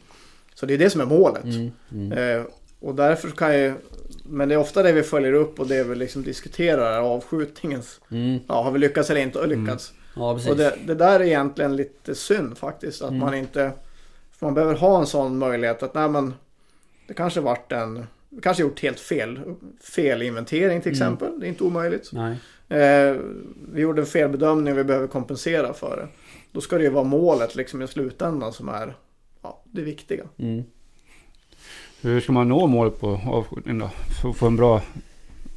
Speaker 3: Så det är det som är målet.
Speaker 1: Mm, mm.
Speaker 3: Eh, och därför kan ju, men det är ofta det vi följer upp och det vi liksom diskuterar är avskjutningens,
Speaker 1: Mm.
Speaker 3: ja har vi lyckats eller inte lyckats.
Speaker 1: Ja.
Speaker 3: Och det, det där är egentligen lite synd faktiskt. Att
Speaker 1: Mm.
Speaker 3: man inte, man behöver ha en sån möjlighet att nej men det kanske varit en, vi kanske gjort helt fel, fel inventering till
Speaker 1: Mm.
Speaker 3: exempel. Det är inte omöjligt.
Speaker 1: Nej.
Speaker 3: Eh, vi gjorde en felbedömning och vi behöver kompensera för det. Då ska det ju vara målet liksom i slutändan som är ja, det viktiga.
Speaker 1: Mm.
Speaker 2: Hur ska man nå målet på avskjutning då? För att få en bra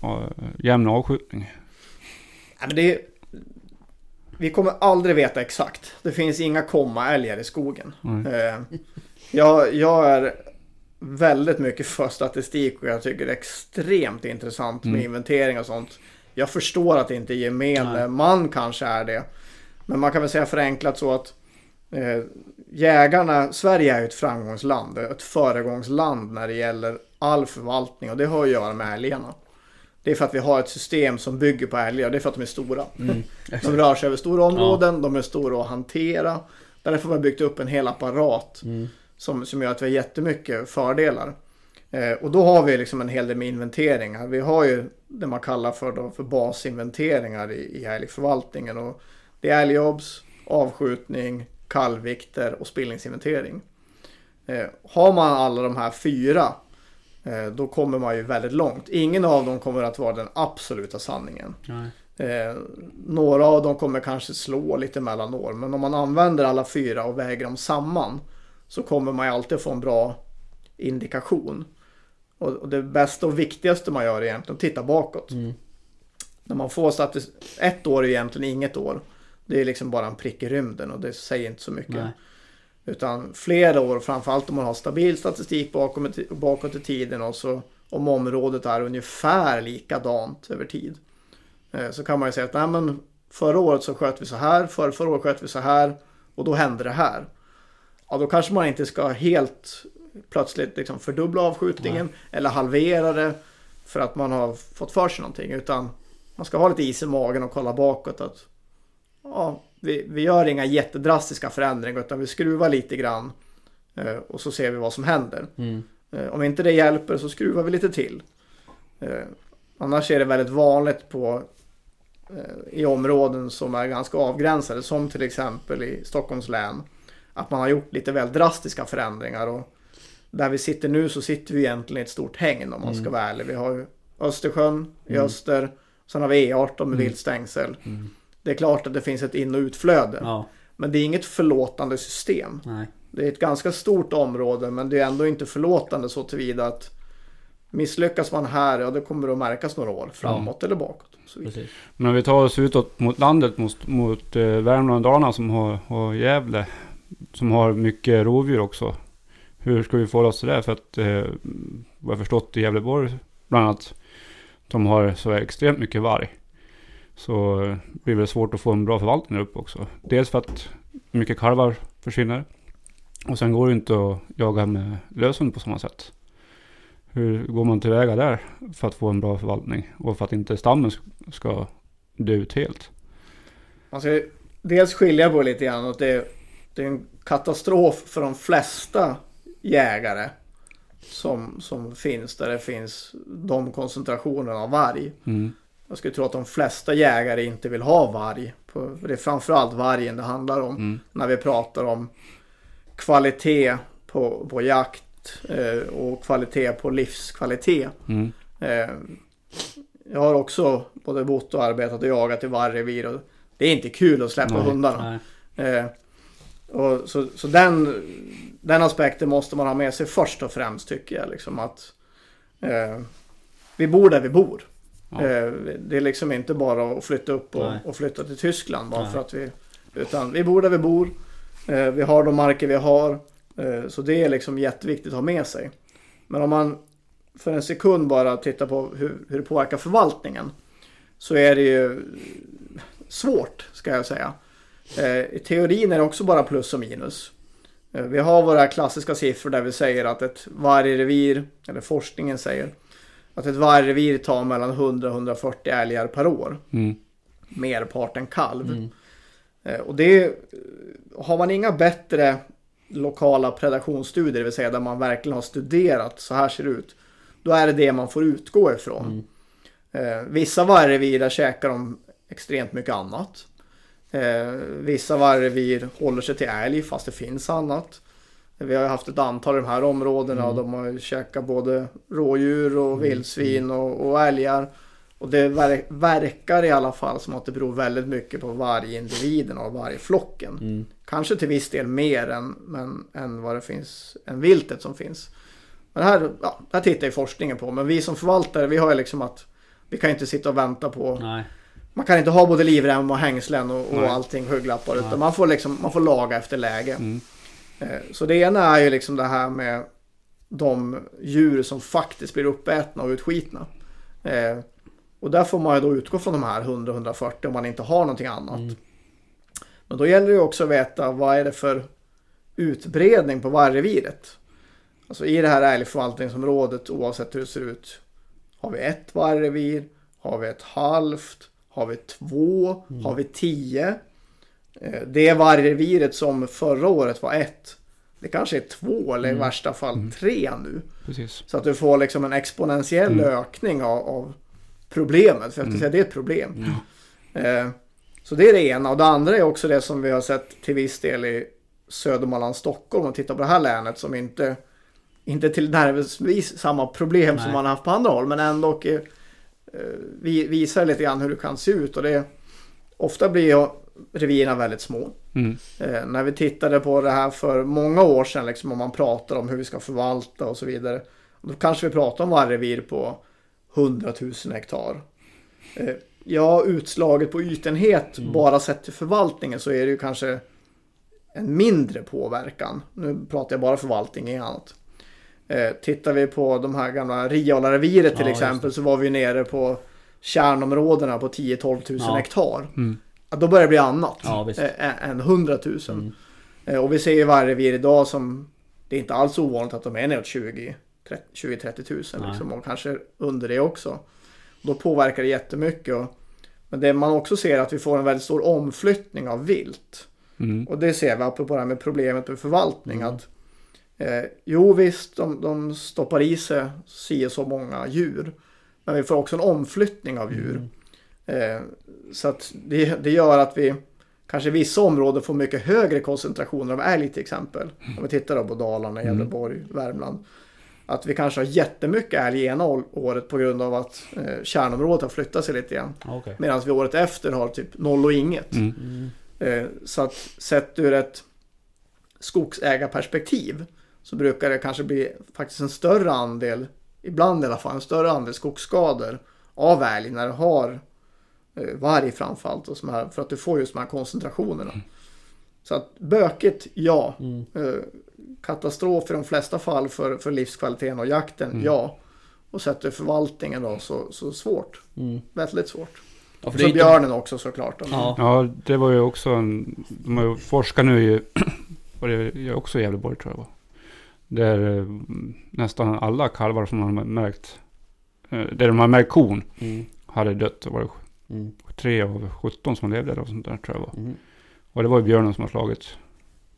Speaker 2: ja, jämn avskjutning.
Speaker 3: Nej, men det, vi kommer aldrig veta exakt. Det finns inga kommaälgar i skogen. Eh, jag, jag är väldigt mycket för statistik och jag tycker det är extremt intressant med
Speaker 2: Mm.
Speaker 3: inventering och sånt. Jag förstår att det inte gemene
Speaker 1: Nej.
Speaker 3: man kanske är det. Men man kan väl säga förenklat så att eh, jägarna, Sverige är ju ett framgångsland, ett föregångsland när det gäller all förvaltning och det har att göra med älgarna. Det är för att vi har ett system som bygger på älgar, det är för att de är stora.
Speaker 1: Mm.
Speaker 3: De rör sig över stora områden, de är stora att hantera. Därför har vi byggt upp en hel apparat
Speaker 1: Mm.
Speaker 3: som, som gör att vi har jättemycket fördelar. Eh, och då har vi liksom en hel del med inventeringar. Vi har ju det man kallar för, då, för basinventeringar i, i älgförvaltningen. Och det är älgjobbs, avskjutning, kallvikter och spillningsinventering. Eh, har man alla de här fyra eh, då kommer man ju väldigt långt. Ingen av dem kommer att vara den absoluta sanningen. Eh, några av dem kommer kanske slå lite mellan år. Men om man använder alla fyra och väger dem samman. Så kommer man ju alltid få en bra indikation. Och, det bästa och viktigaste man gör är egentligen att titta bakåt.
Speaker 1: Mm.
Speaker 3: När man får statistik. Ett år är egentligen inget år. Det är liksom bara en prick i rymden och det säger inte så mycket.
Speaker 1: Nej.
Speaker 3: Utan flera år, framförallt om man har stabil statistik bakom, bakåt i tiden och så om området är ungefär likadant över tid. Eh, Så kan man ju säga att nej, men förra året så sköt vi så här, för, förra året sköt vi så här och då hände det här. Ja, då kanske man inte ska helt plötsligt liksom fördubbla avskjutningen eller halvera det för att man har fått för sig någonting. Utan man ska ha lite is i magen och kolla bakåt att ja, vi, vi gör inga jättedrastiska förändringar utan vi skruvar lite grann eh, och så ser vi vad som händer.
Speaker 1: Mm.
Speaker 3: Eh, Om inte det hjälper så skruvar vi lite till. Eh, Annars är det väldigt vanligt på i områden som är ganska avgränsade som till exempel i Stockholms län. Att man har gjort lite väl drastiska förändringar och där vi sitter nu så sitter vi egentligen i ett stort hägn om man ska vara ärlig. Vi har ju Östersjön i
Speaker 1: Mm.
Speaker 3: öster. Sen har vi E18 med
Speaker 2: Mm.
Speaker 3: viltstängsel.
Speaker 1: Mm.
Speaker 3: Det är klart att det finns ett in och utflöde.
Speaker 1: Ja.
Speaker 3: Men det är inget förlåtande system.
Speaker 1: Nej.
Speaker 3: Det är ett ganska stort område men det är ändå inte förlåtande så tillvida att misslyckas man här, ja det kommer att märkas några år framåt eller bakåt.
Speaker 2: Men om vi tar oss utåt mot landet, mot, mot eh, Värmland och Dalarna som har, har Gävle. Som har mycket rovdjur också. Hur ska vi få oss till det? För att eh, vad jag förstått i Gävleborg bland annat. De har så extremt mycket varg. Så det blir det svårt att få en bra förvaltning där uppe också. Dels för att mycket kalvar försvinner. Och sen går det inte att jaga med löshund på samma sätt. Hur går man tillväga där för att få en bra förvaltning? Och för att inte stammen ska dö ut helt?
Speaker 3: Man ska dels skilja på lite grann att det, det är en katastrof för de flesta jägare som, som finns där det finns de koncentrationerna av varg.
Speaker 2: Mm.
Speaker 3: Jag skulle tro att de flesta jägare inte vill ha varg. För det är framförallt vargen det handlar om.
Speaker 2: Mm.
Speaker 3: när vi pratar om kvalitet på, på jakt eh, och kvalitet på livskvalitet.
Speaker 2: Mm.
Speaker 3: Eh, jag har också både bott och arbetat och jagat i vargrevir och det är inte kul att släppa
Speaker 2: Nej,
Speaker 3: hundarna.
Speaker 1: Nej.
Speaker 3: Eh, och så så den, den aspekten måste man ha med sig först och främst tycker jag. Liksom att eh, Vi bor där vi bor.
Speaker 2: Ja.
Speaker 3: Eh, det är liksom inte bara att flytta upp och, och flytta till Tyskland bara
Speaker 1: Nej.
Speaker 3: för att vi Utan vi bor där vi bor. Eh, vi har de marker vi har. Eh, så det är liksom jätteviktigt att ha med sig. Men om man för en sekund bara tittar på hur, hur det påverkar förvaltningen. Så är det ju svårt ska jag säga. Eh, I teorin är det också bara plus och minus. Eh, Vi har våra klassiska siffror där vi säger att ett vargrevir, eller forskningen säger, att ett vargrevir tar mellan 100 och 140 älgar per år.
Speaker 2: Mm.
Speaker 3: Merparten kalv.
Speaker 1: Mm.
Speaker 3: Eh, Och det har man inga bättre lokala predationsstudier, det vill säga där man verkligen har studerat så här ser det ut. Då är det det man får utgå ifrån. Eh, vissa vargrevir där käkar de extremt mycket annat. Eh, vissa vargrevir håller sig till älg fast det finns annat. Vi har haft ett antal i de här områdena och de har käkat både rådjur och vildsvin och, och älgar. Och det ver- verkar i alla fall som att det beror väldigt mycket på varje individen och varje flocken.
Speaker 1: Mm.
Speaker 3: Kanske till viss del mer än, men, än vad det finns, än viltet som finns. Men det här, ja, det här tittar ju forskningen på. Men vi som förvaltare, vi har ju liksom att vi kan inte sitta och vänta på.
Speaker 1: Nej.
Speaker 3: Man kan inte ha både livrem och hängslen och, och allting skygglappar.
Speaker 1: Nej.
Speaker 3: Utan man får liksom, man får laga efter läge.
Speaker 2: Mm.
Speaker 3: Eh, Så det ena är ju liksom det här med de djur som faktiskt blir uppätna och utskitna. Eh, Och där får man ju då utgå från de här 100-140 om man inte har någonting annat.
Speaker 1: Mm.
Speaker 3: Men då gäller det ju också att veta vad är det för utbredning på vargreviret. Alltså i det här älgförvaltningsområdet oavsett hur det ser ut. Har vi ett vargrevir? Har vi ett halvt? Har vi två? Har vi tio? Eh, Det vargreviret som förra året var ett. Det kanske är två eller i värsta fall tre nu.
Speaker 2: Precis.
Speaker 3: Så att du får liksom en exponentiell
Speaker 2: Mm.
Speaker 3: ökning av, av problemet. För jag ska säga det är ett problem. Eh, så det är det ena. Och det andra är också det som vi har sett till viss del i Södermanland, Stockholm. Och titta på det här länet som inte, inte tillnärmelsevis samma problem som
Speaker 1: Nej.
Speaker 3: man har haft på andra håll. Men ändå vi, visar lite grann hur det kan se ut. Och det, ofta blir revirerna väldigt små.
Speaker 2: Mm.
Speaker 3: Eh, när vi tittade på det här för många år sedan, liksom, om man pratar om hur vi ska förvalta och så vidare. Då kanske vi pratar om vargrevir på 100 000 hektar. Eh, ja, utslaget på ytenhet, bara sett till förvaltningen, så är det ju kanske en mindre påverkan. Nu pratar jag bara förvaltning, inget annat. Eh, tittar vi på de här gamla Riala-reviret till
Speaker 1: Ja,
Speaker 3: exempel så var vi nere på kärnområdena på 10-12 000
Speaker 1: Ja.
Speaker 3: hektar.
Speaker 2: Mm.
Speaker 3: Då börjar det bli annat
Speaker 1: Ja,
Speaker 3: eh, än 100 000.
Speaker 1: Mm.
Speaker 3: Eh, Och vi ser ju vargrevir idag som det är inte alls ovanligt att de är neråt 20 20-30 000
Speaker 1: Nej.
Speaker 3: liksom, och kanske under det också. Då påverkar det jättemycket. Och, men det man också ser är att vi får en väldigt stor omflyttning av vilt.
Speaker 2: Mm.
Speaker 3: Och det ser vi apropå det här med problemet med förvaltning.
Speaker 1: Mm.
Speaker 3: Att, eh, jo visst, de, de stoppar i sig si så många djur. Men vi får också en omflyttning av djur.
Speaker 1: Mm.
Speaker 3: Eh, så att det, det gör att vi kanske i vissa områden får mycket högre koncentrationer av älg till exempel. Om vi tittar på Dalarna, Gävleborg, Värmland. Att vi kanske har jättemycket älg ena året på grund av att eh, kärnområdet har flyttat sig lite grann.
Speaker 1: Okej.
Speaker 3: Medan vi året efter har typ noll och inget.
Speaker 2: Mm.
Speaker 1: Mm.
Speaker 3: Eh, så att sett ur ett skogsägarperspektiv så brukar det kanske bli faktiskt en större andel, ibland i alla fall, en större andel skogsskador av älg när du har eh, varg framförallt. Och här, för att du får just de här koncentrationerna. Så att bökigt, ja.
Speaker 1: Mm.
Speaker 3: Eh, katastrof i de flesta fall för, för livskvaliteten och jakten,
Speaker 2: Mm.
Speaker 3: ja. Och sett ur förvaltningen då, så, så svårt.
Speaker 1: Mm.
Speaker 3: Väldigt svårt.
Speaker 1: Ja, för
Speaker 3: Så
Speaker 1: det är inte...
Speaker 3: björnen också såklart.
Speaker 1: Ja.
Speaker 2: Ja, det var ju också en... De har ju forskat nu i... Var det också i Gävleborg tror jag var. Där eh, nästan alla kalvar som de har märkt... eh, Där de har märkt kon
Speaker 1: Mm.
Speaker 2: hade dött. Det var det
Speaker 1: Mm.
Speaker 2: tre av 17 som levde eller sånt där tror jag det var.
Speaker 1: Mm.
Speaker 2: Och det var ju björnen som har slagit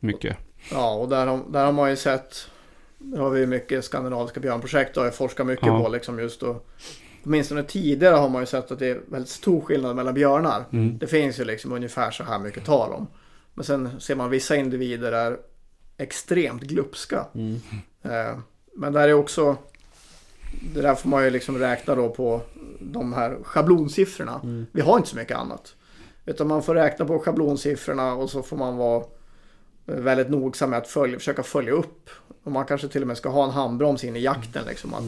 Speaker 2: mycket.
Speaker 3: Ja, och där har, där har man ju sett, där har vi mycket skandinaviska björnprojekt och har jag forskat mycket
Speaker 2: Ja.
Speaker 3: på liksom just då. Åtminstone tidigare har man ju sett att det är väldigt stor skillnad mellan björnar.
Speaker 2: Mm.
Speaker 3: Det finns ju liksom ungefär så här mycket tal om. Men sen ser man vissa individer är extremt glupska.
Speaker 1: Mm.
Speaker 3: Eh, Men där är också, det där får man ju liksom räkna då på de här schablonsiffrorna.
Speaker 1: Mm.
Speaker 3: Vi har inte så mycket annat. Utan man får räkna på schablonsiffrorna och så får man vara väldigt nogsam med att följa, försöka följa upp. Och man kanske till och med ska ha en handbroms in i jakten. Liksom att,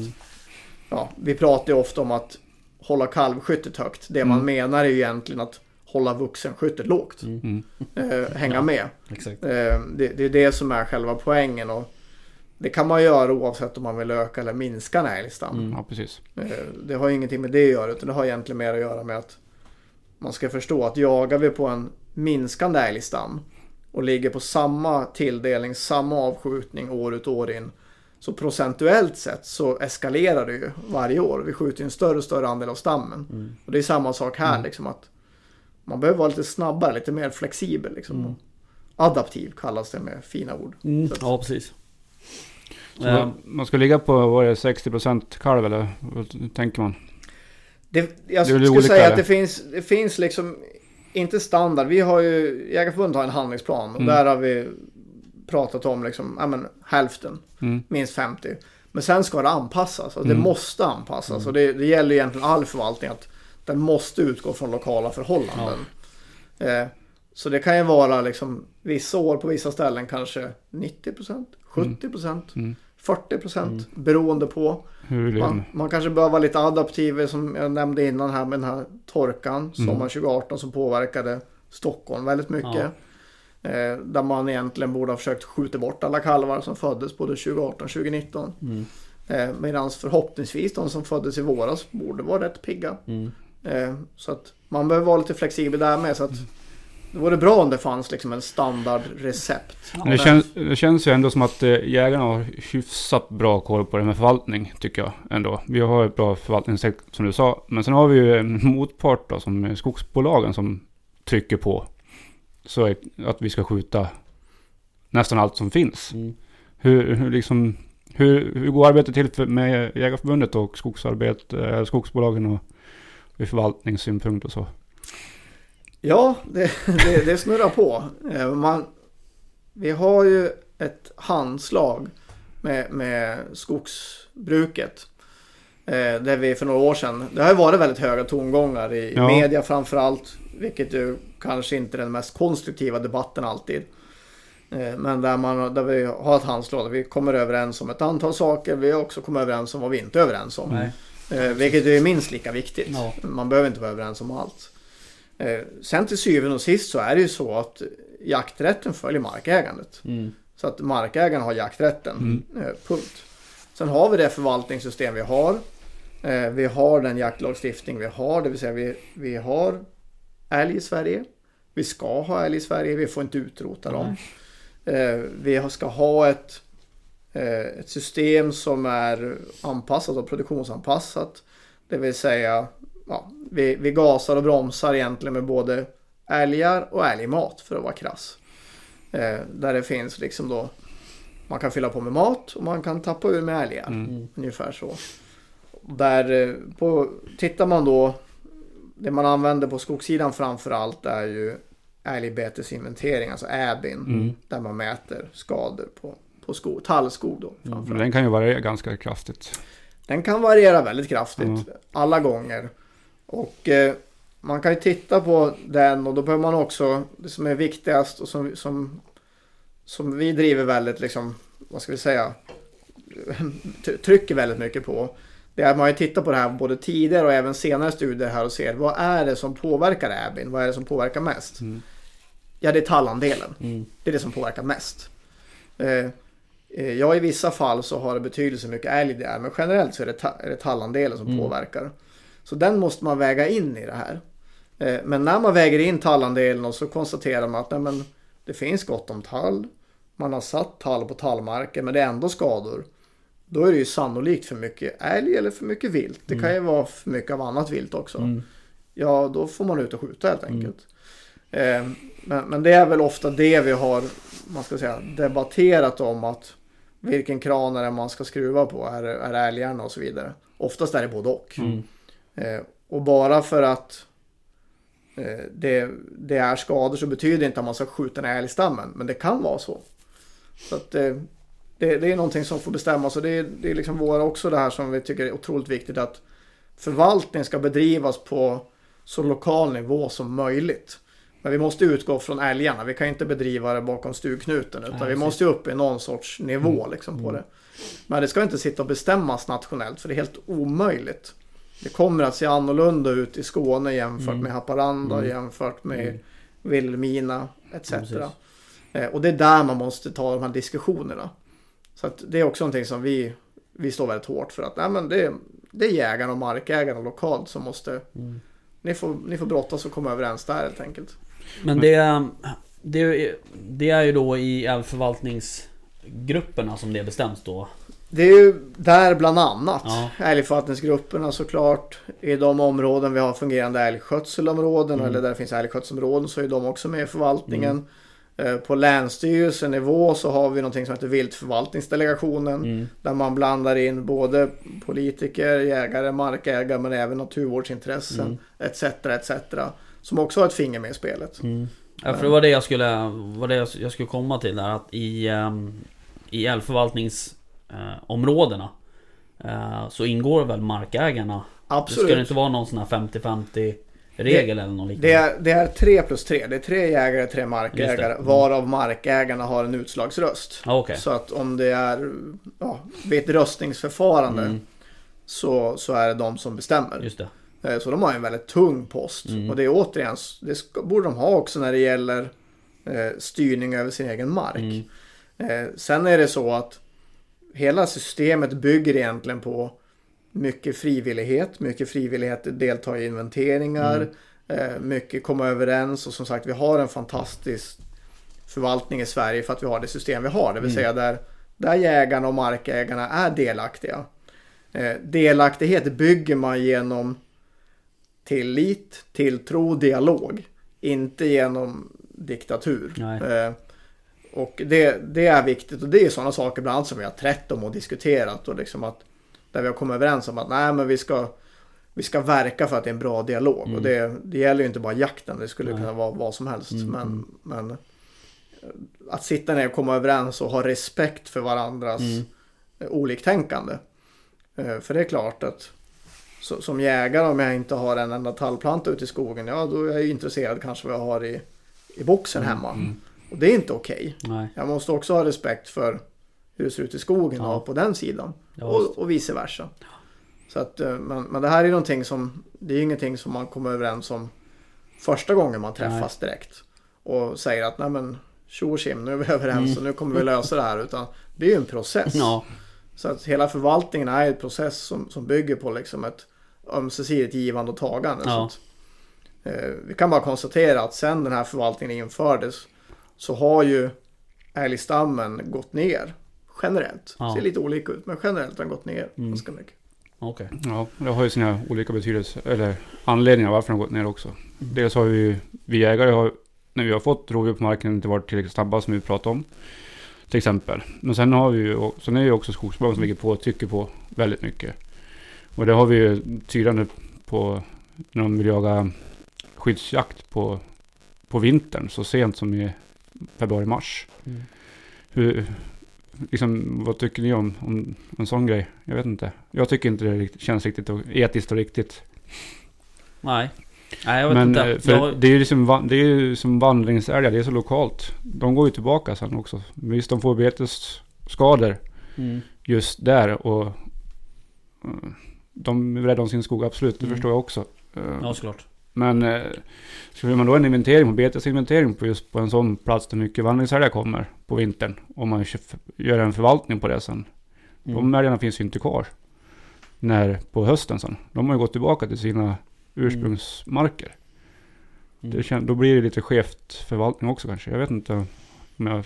Speaker 3: ja, vi pratar ju ofta om att hålla kalvskyttet högt. Det man
Speaker 2: Mm.
Speaker 3: menar är ju egentligen att hålla vuxenskyttet lågt.
Speaker 2: Mm.
Speaker 3: Eh, hänga
Speaker 1: Ja.
Speaker 3: med.
Speaker 1: Exakt.
Speaker 3: Eh, det, det är det som är själva poängen. Och det kan man göra oavsett om man vill öka eller minska en älgstam.
Speaker 1: Mm.
Speaker 2: Ja, precis.
Speaker 3: Eh, Det har ju ingenting med det att göra utan det har egentligen mer att göra med att man ska förstå att jagar vi på en minskande älgstam och ligger på samma tilldelning, samma avskjutning år ut och år in. Så procentuellt sett så eskalerar det ju varje år. Vi skjuter ju en större och större andel av stammen.
Speaker 1: Mm.
Speaker 3: Och det är samma sak här liksom att man behöver vara lite snabbare, lite mer flexibel liksom.
Speaker 1: Mm.
Speaker 3: Adaptiv kallas det med fina ord.
Speaker 1: Mm. Ja, precis.
Speaker 2: Så
Speaker 1: Eh,
Speaker 2: man- ska ligga på, vad är det, 60% kalv eller vad tänker man?
Speaker 3: Det, jag
Speaker 2: Det
Speaker 3: skulle säga att det finns, det finns liksom inte standard. Vi har ju, Jägarförbundet har en handlingsplan och
Speaker 2: Mm.
Speaker 3: där har vi pratat om liksom, ja men hälften,
Speaker 2: Mm.
Speaker 3: minst 50. Men sen ska det anpassas, och det
Speaker 2: Mm.
Speaker 3: måste anpassas. Och det, det gäller egentligen all förvaltning att den måste utgå från lokala förhållanden. Eh, så det kan ju vara liksom vissa år på vissa ställen kanske 90%, 70%,
Speaker 2: Mm.
Speaker 3: 40% beroende på.
Speaker 2: Hur vill
Speaker 3: Man, man kanske behöver vara lite adaptiv som jag nämnde innan här med den här torkan sommaren 2018 som påverkade Stockholm väldigt mycket. Eh, där man egentligen borde ha försökt skjuta bort alla kalvar som föddes både 2018 och 2019.
Speaker 1: Mm.
Speaker 3: Eh, Medan förhoppningsvis de som föddes i våras borde vara rätt pigga.
Speaker 1: Mm.
Speaker 3: Eh, så att man behöver vara lite flexibel där med. Så att det vore bra om det fanns liksom en standardrecept.
Speaker 2: Det, känns, det känns ju ändå som att eh, jägarna har hyfsat bra koll på det med förvaltning, tycker jag ändå. Vi har ett bra förvaltningssätt som du sa. Men sen har vi ju en motpart då, som är skogsbolagen som trycker på. Så att- vi ska skjuta nästan allt som finns.
Speaker 1: Mm.
Speaker 2: Hur, hur, liksom, hur, hur går arbetet till för, med Jägarförbundet och skogsarbete, eh, skogsbolagen och ur förvaltningssynpunkt och så?
Speaker 3: Ja, det, det, det snurrar på. Eh, Man, vi har ju ett handslag med, med skogsbruket. Eh, där vi för några år sedan, det har ju varit väldigt höga tongångar i
Speaker 2: Ja.
Speaker 3: media framförallt. Vilket ju kanske inte är den mest konstruktiva debatten alltid. Eh, Men där, man, där vi har ett handslag, vi kommer överens om ett antal saker. Vi har också kommit överens om vad vi inte är överens om.
Speaker 1: Nej.
Speaker 3: Eh, vilket är minst lika viktigt.
Speaker 1: Ja.
Speaker 3: Man behöver inte vara överens om allt. Eh, sen till syvende och sist så är det ju så att jakträtten följer markägandet.
Speaker 1: Mm.
Speaker 3: Så att markägaren har jakträtten. Eh, punkt. Sen har vi det förvaltningssystem vi har. Vi har den jaktlagstiftning vi har. Det vill säga vi, vi har älg i Sverige. Vi ska ha älg i Sverige. Vi får inte utrota dem. Eh, vi ska ha ett, ett system som är anpassat och produktionsanpassat. Det vill säga ja, vi, vi gasar och bromsar egentligen med både älgar och älgmat för att vara krass. Eh, där det finns liksom då man kan fylla på med mat och man kan tappa ur med älgar.
Speaker 1: Mm.
Speaker 3: Ungefär så. Där eh, på, tittar man då det man använder på skogssidan framför allt är ju älgbetesinventering, alltså äbin.
Speaker 2: Mm.
Speaker 3: Där man mäter skador på, på skog, tallskog då
Speaker 2: Men
Speaker 3: framförallt.
Speaker 2: den kan ju variera ganska kraftigt.
Speaker 3: Den kan variera väldigt kraftigt
Speaker 2: Mm.
Speaker 3: alla gånger. Och eh, man kan ju titta på den och då behöver man också, det som är viktigast och som, som, som vi driver väldigt liksom, vad ska vi säga, trycker väldigt mycket på. Det är att man ju tittar på det här både tidigare och även senare studier här och ser vad är det som påverkar äbin? Vad är det som påverkar mest?
Speaker 2: Mm.
Speaker 3: Ja, det är tallandelen.
Speaker 1: Mm.
Speaker 3: Det är det som påverkar mest. Eh, ja, i vissa fall så har det betydelse hur mycket älg det är. Men generellt så är det, ta- är det tallandelen som
Speaker 1: Mm.
Speaker 3: påverkar. Så den måste man väga in i det här. Eh, men när man väger in tallandelen och så konstaterar man att nej, men, det finns gott om tall. Man har satt tall på tallmarken men det är ändå skador. Då är det ju sannolikt för mycket älg eller för mycket vilt. Det kan ju vara för mycket av annat vilt också.
Speaker 1: Mm.
Speaker 3: Ja, då får man ut och skjuta helt enkelt. Eh, men, men det är väl ofta det vi har man ska säga, debatterat om att vilken kran är det man ska skruva på? Är, är det älgarna och så vidare? Oftast är det både och.
Speaker 1: Mm.
Speaker 3: Eh, och bara för att eh, det, det är skador så betyder det inte att man ska skjuta ner älgstammen. Men det kan vara så. Så att, eh, det, det är någonting som får bestämmas och det, det är liksom våra också det här som vi tycker är otroligt viktigt att förvaltning ska bedrivas på så lokal nivå som möjligt. Men vi måste utgå från älgarna. Vi kan inte bedriva det bakom stugknuten. Utan
Speaker 1: Nej,
Speaker 3: vi måste upp i någon sorts nivå
Speaker 1: Mm.
Speaker 3: liksom, på det. Men det ska inte sitta och bestämmas nationellt. För det är helt omöjligt. Det kommer att se annorlunda ut i Skåne jämfört
Speaker 1: Mm.
Speaker 3: med Haparanda,
Speaker 1: Mm.
Speaker 3: jämfört med
Speaker 1: Mm.
Speaker 3: Vilhelmina etc.
Speaker 1: Ja.
Speaker 3: Eh, och det är där man måste ta de här diskussionerna. Så det är också någonting som vi, vi står väldigt hårt för. att nej, men det, det är jägarna och markägarna lokalt som måste...
Speaker 1: Mm.
Speaker 3: Ni får, ni får brottas och komma överens där helt enkelt.
Speaker 1: Men det, det, det är ju då i älgförvaltningsgrupperna som det bestäms då.
Speaker 3: Det är ju där bland annat.
Speaker 1: Ja.
Speaker 3: Älgförvaltningsgrupperna såklart. I de områden vi har fungerande älgskötselområden
Speaker 1: Mm.
Speaker 3: eller där det finns älgskötselområden så är de också med i förvaltningen. Eh, På länsstyrelsenivå så har vi någonting som heter viltförvaltningsdelegationen.
Speaker 1: Mm.
Speaker 3: Där man blandar in både politiker, jägare, markägare men även naturvårdsintressen
Speaker 1: Mm.
Speaker 3: etc. etc. Som också har ett finger med i spelet.
Speaker 1: Ja, för det var det jag skulle, var det jag skulle komma till där att i, um, i älgförvaltningsområdena eh, så ingår väl markägarna. Det
Speaker 3: Absolut.
Speaker 1: ska det inte vara någon sån här 50-50 regel eller något liknande?
Speaker 3: Det är, det är tre plus tre. Det är tre jägare, tre markägare.
Speaker 1: det. Mm.
Speaker 3: Varav markägarna har en utslagsröst.
Speaker 1: Okej.
Speaker 3: Så att om det är ja, vid ett röstningsförfarande
Speaker 1: Mm.
Speaker 3: så, så är det de som bestämmer.
Speaker 1: Just det.
Speaker 3: Eh, Så de har en väldigt tung post.
Speaker 1: Mm.
Speaker 3: Och det är återigen, det ska, borde de ha också när det gäller eh, styrning över sin egen mark.
Speaker 1: Mm.
Speaker 3: Eh, sen är det så att hela systemet bygger egentligen på mycket frivillighet. Mycket frivillighet att delta i inventeringar.
Speaker 1: Mm.
Speaker 3: Eh, mycket komma överens. Och som sagt, vi har en fantastisk förvaltning i Sverige för att vi har det system vi har. Det vill
Speaker 1: Mm.
Speaker 3: säga där, där jägarna och markägarna är delaktiga. Eh, delaktighet bygger man genom tillit, tilltro, dialog. Inte genom diktatur. Eh, och det, det är viktigt och det är sådana saker bland annat som vi har trätt om och diskuterat och liksom att där vi har kommit överens om att nej men vi ska vi ska verka för att det är en bra dialog
Speaker 1: Mm.
Speaker 3: och det, det gäller ju inte bara jakten, det skulle
Speaker 1: Nej.
Speaker 3: kunna vara vad som helst.
Speaker 1: Mm,
Speaker 3: Men,
Speaker 1: mm.
Speaker 3: men eh, att sitta ner och komma överens och ha respekt för varandras
Speaker 1: Mm.
Speaker 3: eh, oliktänkande. Eh, För det är klart att så, som jägare om jag inte har en enda tallplanta ute i skogen, ja då är jag ju intresserad kanske vad jag har i, i boxen hemma.
Speaker 2: Mm.
Speaker 3: Och det är inte okej.
Speaker 1: Nej.
Speaker 3: Jag måste också ha respekt för hur det ser ut i skogen
Speaker 1: Ja.
Speaker 3: och på den sidan.
Speaker 1: Ja,
Speaker 3: och, och vice versa. Så att, eh, men, men det här är någonting som, det är ingenting som man kommer överens om första gången man träffas direkt. Och säger att nej men tjo och tjim, nu är vi överens
Speaker 1: Mm.
Speaker 3: och nu kommer vi lösa det här. Utan det är ju en process.
Speaker 1: Ja.
Speaker 3: Så att hela förvaltningen är en process som, som bygger på liksom ett ömsesidigt givande och tagande.
Speaker 1: Ja.
Speaker 3: Så att, eh, vi kan bara konstatera att sen den här förvaltningen infördes så har ju älgstammen gått ner generellt.
Speaker 1: Ja.
Speaker 3: Ser lite olika ut men generellt har den gått ner
Speaker 1: Mm.
Speaker 3: ganska mycket.
Speaker 1: Okej.
Speaker 2: Ja, det har ju sina olika betydelser, eller anledningar varför den har gått ner också. Dels har vi, vi jägare har, när vi har fått rovdjur på marken, inte varit tillräckligt snabba som vi pratade om. Till exempel. Men sen har vi ju, sen är det ju också skogsbolagen som ligger på och trycker på väldigt mycket. Och det har vi ju tydande på när de vill jaga skyddsjakt på, på vintern så sent som i februari-mars.
Speaker 1: Mm.
Speaker 2: Hur, liksom, vad tycker ni om, om en sån grej? Jag vet inte. Jag tycker inte det känns riktigt och, etiskt och riktigt.
Speaker 1: Nej. Nej jag vet
Speaker 2: Men
Speaker 1: inte.
Speaker 2: eh, för
Speaker 1: Jag,
Speaker 2: det är ju liksom, va- det är ju som vandringsälgar, det är så lokalt. De går ju tillbaka sen också. Visst, de får betesskador
Speaker 1: mm.
Speaker 2: just där och de räddar om sin skog, absolut. Det
Speaker 1: Mm.
Speaker 2: förstår jag också. Eh,
Speaker 1: Ja såklart.
Speaker 2: Men eh, skulle man då en inventering på betesinventering på just på en sån plats där mycket vandringsälgar kommer på vintern. Om man gör en förvaltning på det sen.
Speaker 1: Mm.
Speaker 2: De älgarna finns ju inte kvar. När på hösten sen. De har ju gått tillbaka till sina ursprungsmarker.
Speaker 1: Mm.
Speaker 2: Det då blir det lite skevt förvaltning också kanske. Jag vet inte om jag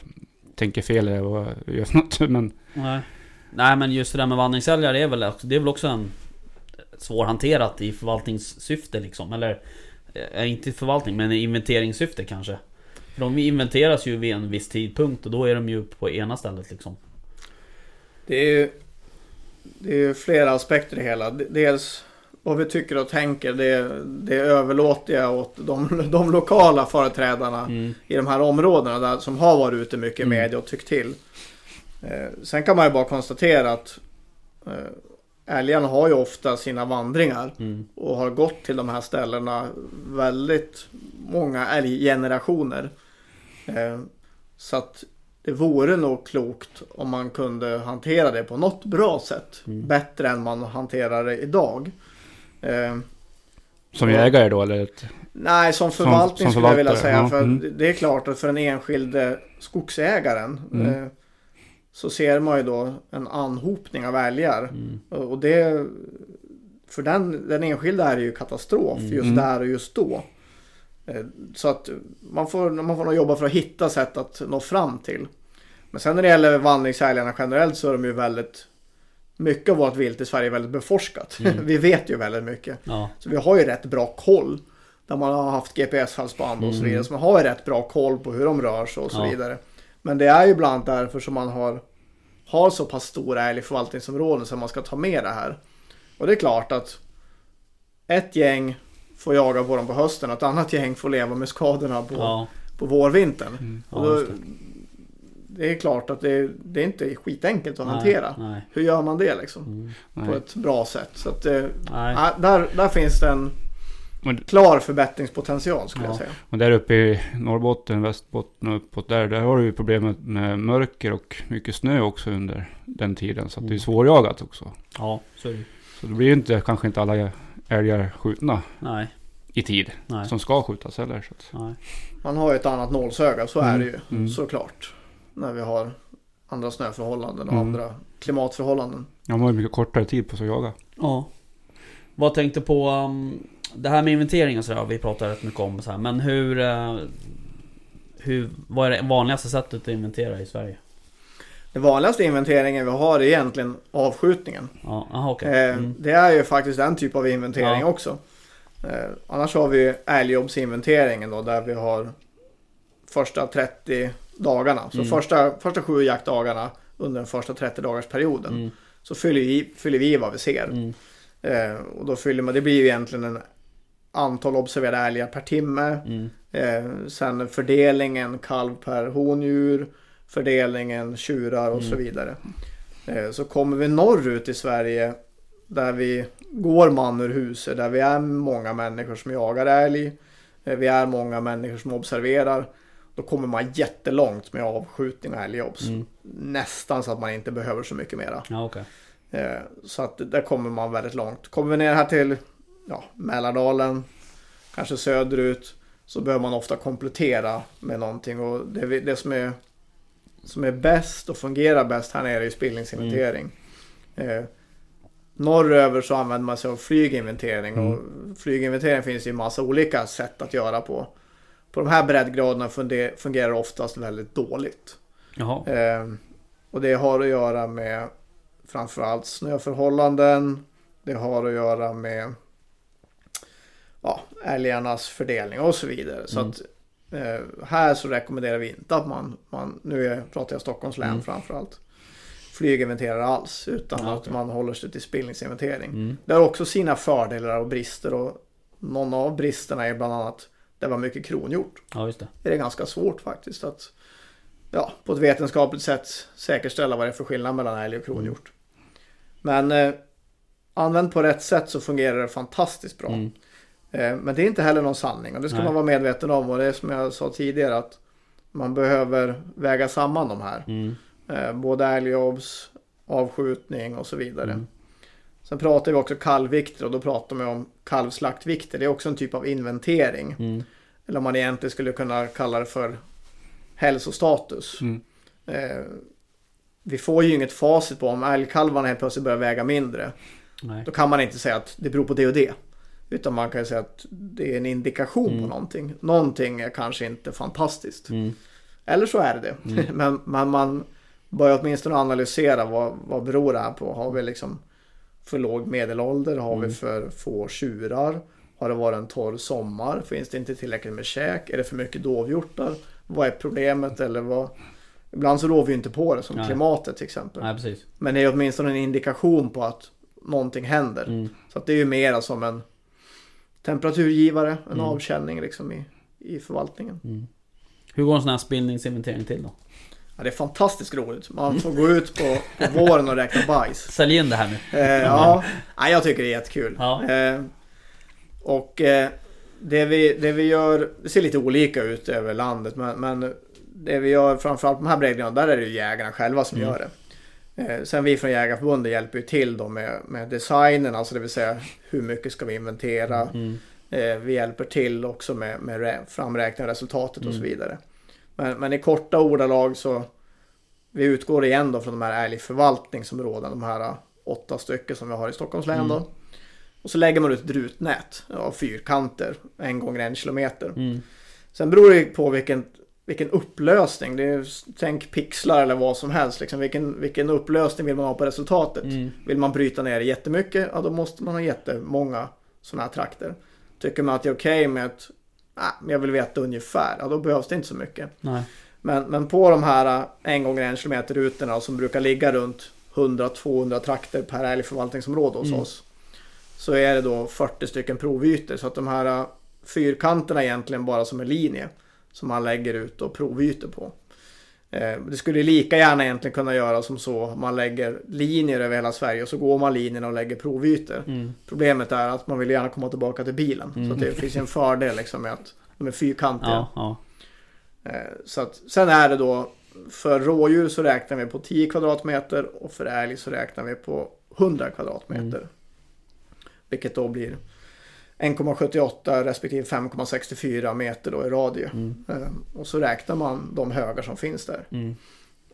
Speaker 2: tänker fel eller vad jag gör för något. Men
Speaker 1: Nej. Nej men just det där med vandringsälgar det är väl, det är väl också en svårhanterat i förvaltningssyfte liksom. Eller eh, inte i förvaltning men i inventeringssyfte kanske. För de inventeras ju vid en viss tidpunkt och då är de ju på ena stället liksom.
Speaker 3: Det är ju det är flera aspekter i det hela. Dels vad vi tycker och tänker det, det överlåter jag åt de, de lokala företrädarna
Speaker 1: Mm.
Speaker 3: i de här områdena där, som har varit ute mycket i
Speaker 1: Mm.
Speaker 3: media och tyckt till. Eh, sen kan man ju bara konstatera att eh, älgarna har ju ofta sina vandringar
Speaker 1: Mm.
Speaker 3: och har gått till de här ställena väldigt många älggenerationer. Eh, så att det vore nog klokt om man kunde hantera det på något bra sätt.
Speaker 1: Mm.
Speaker 3: Bättre än man hanterar det idag. Eh,
Speaker 2: som jägare då eller? Ett,
Speaker 3: Nej, som förvaltning
Speaker 2: som
Speaker 3: skulle jag vilja säga.
Speaker 2: ja,
Speaker 3: För
Speaker 2: mm.
Speaker 3: det- det är klart att för den enskilde skogsägaren
Speaker 2: Mm.
Speaker 3: eh, så ser man ju då en anhopning av älgar.
Speaker 1: Mm.
Speaker 3: Och det, för den, den enskilda är det ju katastrof
Speaker 1: Mm.
Speaker 3: just
Speaker 2: Mm.
Speaker 3: där och just då. Eh, Så att man får, man får nog jobba för att hitta sätt att nå fram till. Men sen när det gäller vandringsälgarna generellt så är de ju väldigt mycket av vårt vilt i Sverige är väldigt beforskat.
Speaker 1: Mm.
Speaker 3: Vi vet ju väldigt mycket.
Speaker 1: Ja.
Speaker 3: Så vi har ju rätt bra koll. Där man har haft GPS-halsband och så vidare. Så man har ju rätt bra koll på hur de rör sig och så
Speaker 1: Mm. Ja.
Speaker 3: vidare. Men det är ju bland annat därför som man har, har så pass stora älg i förvaltningsområden som man ska ta med det här. Och det är klart att ett gäng får jaga på dem på hösten och ett annat gäng får leva med skadorna på,
Speaker 1: Ja.
Speaker 3: på vårvintern.
Speaker 1: Ja,
Speaker 3: då,
Speaker 1: just det.
Speaker 3: det är klart att det, det är inte skitenkelt att
Speaker 1: Nej,
Speaker 3: hantera.
Speaker 1: Nej.
Speaker 3: Hur gör man det liksom?
Speaker 1: Mm.
Speaker 3: På ett bra sätt. Så att, ja, där, där finns det en klar förbättringspotential skulle
Speaker 1: Ja.
Speaker 3: jag säga.
Speaker 2: Och där uppe i Norrbotten, Västerbotten och uppåt där, där har du ju problemet med mörker och mycket snö också under den tiden. Så att det är svårjagat också.
Speaker 1: Ja, så är det.
Speaker 2: Så det blir ju inte, kanske inte alla älgar skjutna
Speaker 1: Nej.
Speaker 2: i tid.
Speaker 1: Nej.
Speaker 2: Som ska skjutas heller. Så att,
Speaker 1: Nej.
Speaker 3: Man har ju ett annat nålsöga, så är
Speaker 2: Mm,
Speaker 3: det ju
Speaker 2: mm.
Speaker 3: såklart. När vi har andra snöförhållanden och
Speaker 2: Mm.
Speaker 3: andra klimatförhållanden.
Speaker 2: man har ju mycket kortare tid på sig att jaga.
Speaker 1: Ja. Vad tänkte på um, det här med inventering och sådär, vi pratar rätt mycket om så här, men hur... eh, hur vad är det vanligaste sättet att inventera i Sverige?
Speaker 3: Den vanligaste inventeringen vi har är egentligen avskjutningen.
Speaker 1: Ja, aha, okej.
Speaker 3: Eh,
Speaker 1: Mm.
Speaker 3: Det är ju faktiskt den typ av inventering
Speaker 1: Ja.
Speaker 3: också. Eh, annars har vi älgjobbsinventeringen då där vi har första 30 dagarna. Så
Speaker 1: Mm.
Speaker 3: första, första sju jaktdagarna under den första 30 dagars perioden.
Speaker 1: Mm.
Speaker 3: Så fyller vi, fyller vi i vad vi ser.
Speaker 1: Mm.
Speaker 3: Och då fyller man, det blir ju egentligen en antal observerade älgar per timme.
Speaker 1: Mm.
Speaker 3: Eh, sen fördelningen kalv per hondjur. Fördelningen tjurar och så
Speaker 1: Mm.
Speaker 3: vidare. Eh, så kommer vi norrut i Sverige. Där vi går man ur huset. Där vi är många människor som jagar älg. Eh, vi är många människor som observerar. Då kommer man jättelångt med avskjutning och älgjobs.
Speaker 1: Mm.
Speaker 3: Nästan så att man inte behöver så mycket mera.
Speaker 1: Ja, okej.
Speaker 3: Eh, Så att där kommer man väldigt långt. Kommer vi ner här till ja, Mälardalen, kanske söderut, så behöver man ofta komplettera med någonting. Och det, det som, är, som är bäst och fungerar bäst här nere är spillningsinventering. Eh, norröver så använder man sig av flyginventering. Och flyginventering finns ju massa olika sätt att göra på. På de här breddgraderna fungerar det oftast väldigt dåligt. Eh, och det har att göra med framförallt snöförhållanden. Det har att göra med ja, älgarnas fördelning och så vidare. Så
Speaker 1: Mm.
Speaker 3: att eh, här så rekommenderar vi inte att man, man nu är, pratar jag Stockholms län
Speaker 1: Mm.
Speaker 3: framförallt, flyginventerar alls. Utan
Speaker 1: Ja,
Speaker 3: att
Speaker 1: okej.
Speaker 3: man håller sig till spillningsinventering.
Speaker 1: Mm.
Speaker 3: Det har också sina fördelar och brister. Och någon av bristerna är bland annat det var mycket kronhjort
Speaker 1: Ja, just det.
Speaker 3: är det ganska svårt faktiskt att ja, på ett vetenskapligt sätt säkerställa vad det är för skillnad mellan älg och kronhjort. Men eh, använt på rätt sätt så fungerar det fantastiskt bra.
Speaker 1: Mm.
Speaker 3: Eh, men det är inte heller någon sanning och det ska
Speaker 1: Nej.
Speaker 3: man vara medveten om. Och det är som jag sa tidigare att man behöver väga samman de här.
Speaker 1: Mm.
Speaker 3: Eh, både älgjobbs, avskjutning och så vidare.
Speaker 1: Mm.
Speaker 3: Sen pratar vi också kalvvikter och då pratar vi om kalvslaktvikter. Det är också en typ av inventering.
Speaker 1: Mm.
Speaker 3: Eller om man egentligen skulle kunna kalla det för hälsostatus.
Speaker 2: Mm.
Speaker 3: Eh, vi får ju inget facit på om älgkalvarna helt plötsligt börjar väga mindre.
Speaker 1: Nej.
Speaker 3: Då kan man inte säga att det beror på det och det. Utan man kan ju säga att det är en indikation på
Speaker 1: Mm.
Speaker 3: någonting. Någonting är kanske inte fantastiskt.
Speaker 1: Mm.
Speaker 3: Eller så är det det.
Speaker 1: Mm.
Speaker 3: men, men man börjar åtminstone analysera vad, vad beror det här på. Har vi liksom för låg medelålder? Har
Speaker 1: Mm.
Speaker 3: vi för få tjurar? Har det varit en torr sommar? Finns det inte tillräckligt med käk? Är det för mycket dovhjortar? Vad är problemet? Eller vad... Ibland så rår vi inte på det som
Speaker 1: Nej.
Speaker 3: klimatet till exempel.
Speaker 1: Nej, precis.
Speaker 3: Men det är åtminstone en indikation på att någonting händer.
Speaker 1: Mm.
Speaker 3: Så att det är ju mera som en temperaturgivare, en
Speaker 1: Mm.
Speaker 3: avkänning liksom i, i förvaltningen.
Speaker 1: Mm. Hur går en sån här spillningsinventering till då?
Speaker 3: Ja, det är fantastiskt roligt. Man får gå ut på, på våren och räkna bajs.
Speaker 1: Sälj in det här nu.
Speaker 3: Eh, ja, ja, jag tycker det är jättekul.
Speaker 1: Ja.
Speaker 3: Eh, och eh, det, vi, det vi gör, det ser lite olika ut över landet. Men, men det vi gör framförallt på de här breddgraderna, där är det ju jägarna själva som
Speaker 1: Mm.
Speaker 3: gör det. Eh, sen vi från Jägarförbundet hjälper ju till då med, med designen, alltså det vill säga hur mycket ska vi inventera.
Speaker 1: Mm.
Speaker 3: Eh, vi hjälper till också med, med rä- framräkning av resultatet och så
Speaker 1: Mm.
Speaker 3: vidare. Men, men i korta ordalag så vi utgår igen då från de här älgförvaltningsområdena, de här åtta stycken som vi har i Stockholms län
Speaker 1: Mm.
Speaker 3: då. Och så lägger man ut ett rutnät av fyrkanter en gånger en kilometer.
Speaker 1: Mm.
Speaker 3: Sen beror det på vilken, vilken upplösning. Det är, tänk pixlar eller vad som helst. Liksom. Vilken, vilken upplösning vill man ha på resultatet?
Speaker 1: Mm.
Speaker 3: Vill man bryta ner det jättemycket, ja då måste man ha jättemånga sådana här trakter. Tycker man att det är okej med att ah, men jag vill veta ungefär, ja då behövs det inte så mycket.
Speaker 1: Nej.
Speaker 3: Men, men på de här eh, en gånger en kilometer rutorna som brukar ligga runt 100-200 trakter per älgförvaltningsområde hos
Speaker 1: Mm.
Speaker 3: oss. Så är det då 40 stycken provytor. Så att de här eh, fyrkanterna är egentligen bara som en linje. Som man lägger ut och provytor på. Eh, Det skulle lika gärna egentligen kunna göra som så. Man lägger linjer över hela Sverige och så går man linjerna och lägger provytor.
Speaker 1: Mm.
Speaker 3: Problemet är att man vill gärna komma tillbaka till bilen. Så att det finns en fördel liksom med att de är fyrkantiga.
Speaker 1: Ja, ja.
Speaker 3: Eh, Så att, sen är det då för rådjur så räknar vi på 10 kvadratmeter och för älg så räknar vi på 100 kvadratmeter. Vilket då blir 1,78 respektive 5,64 meter då i radie. Eh, Och så räknar man de högar som finns där.
Speaker 1: Mm.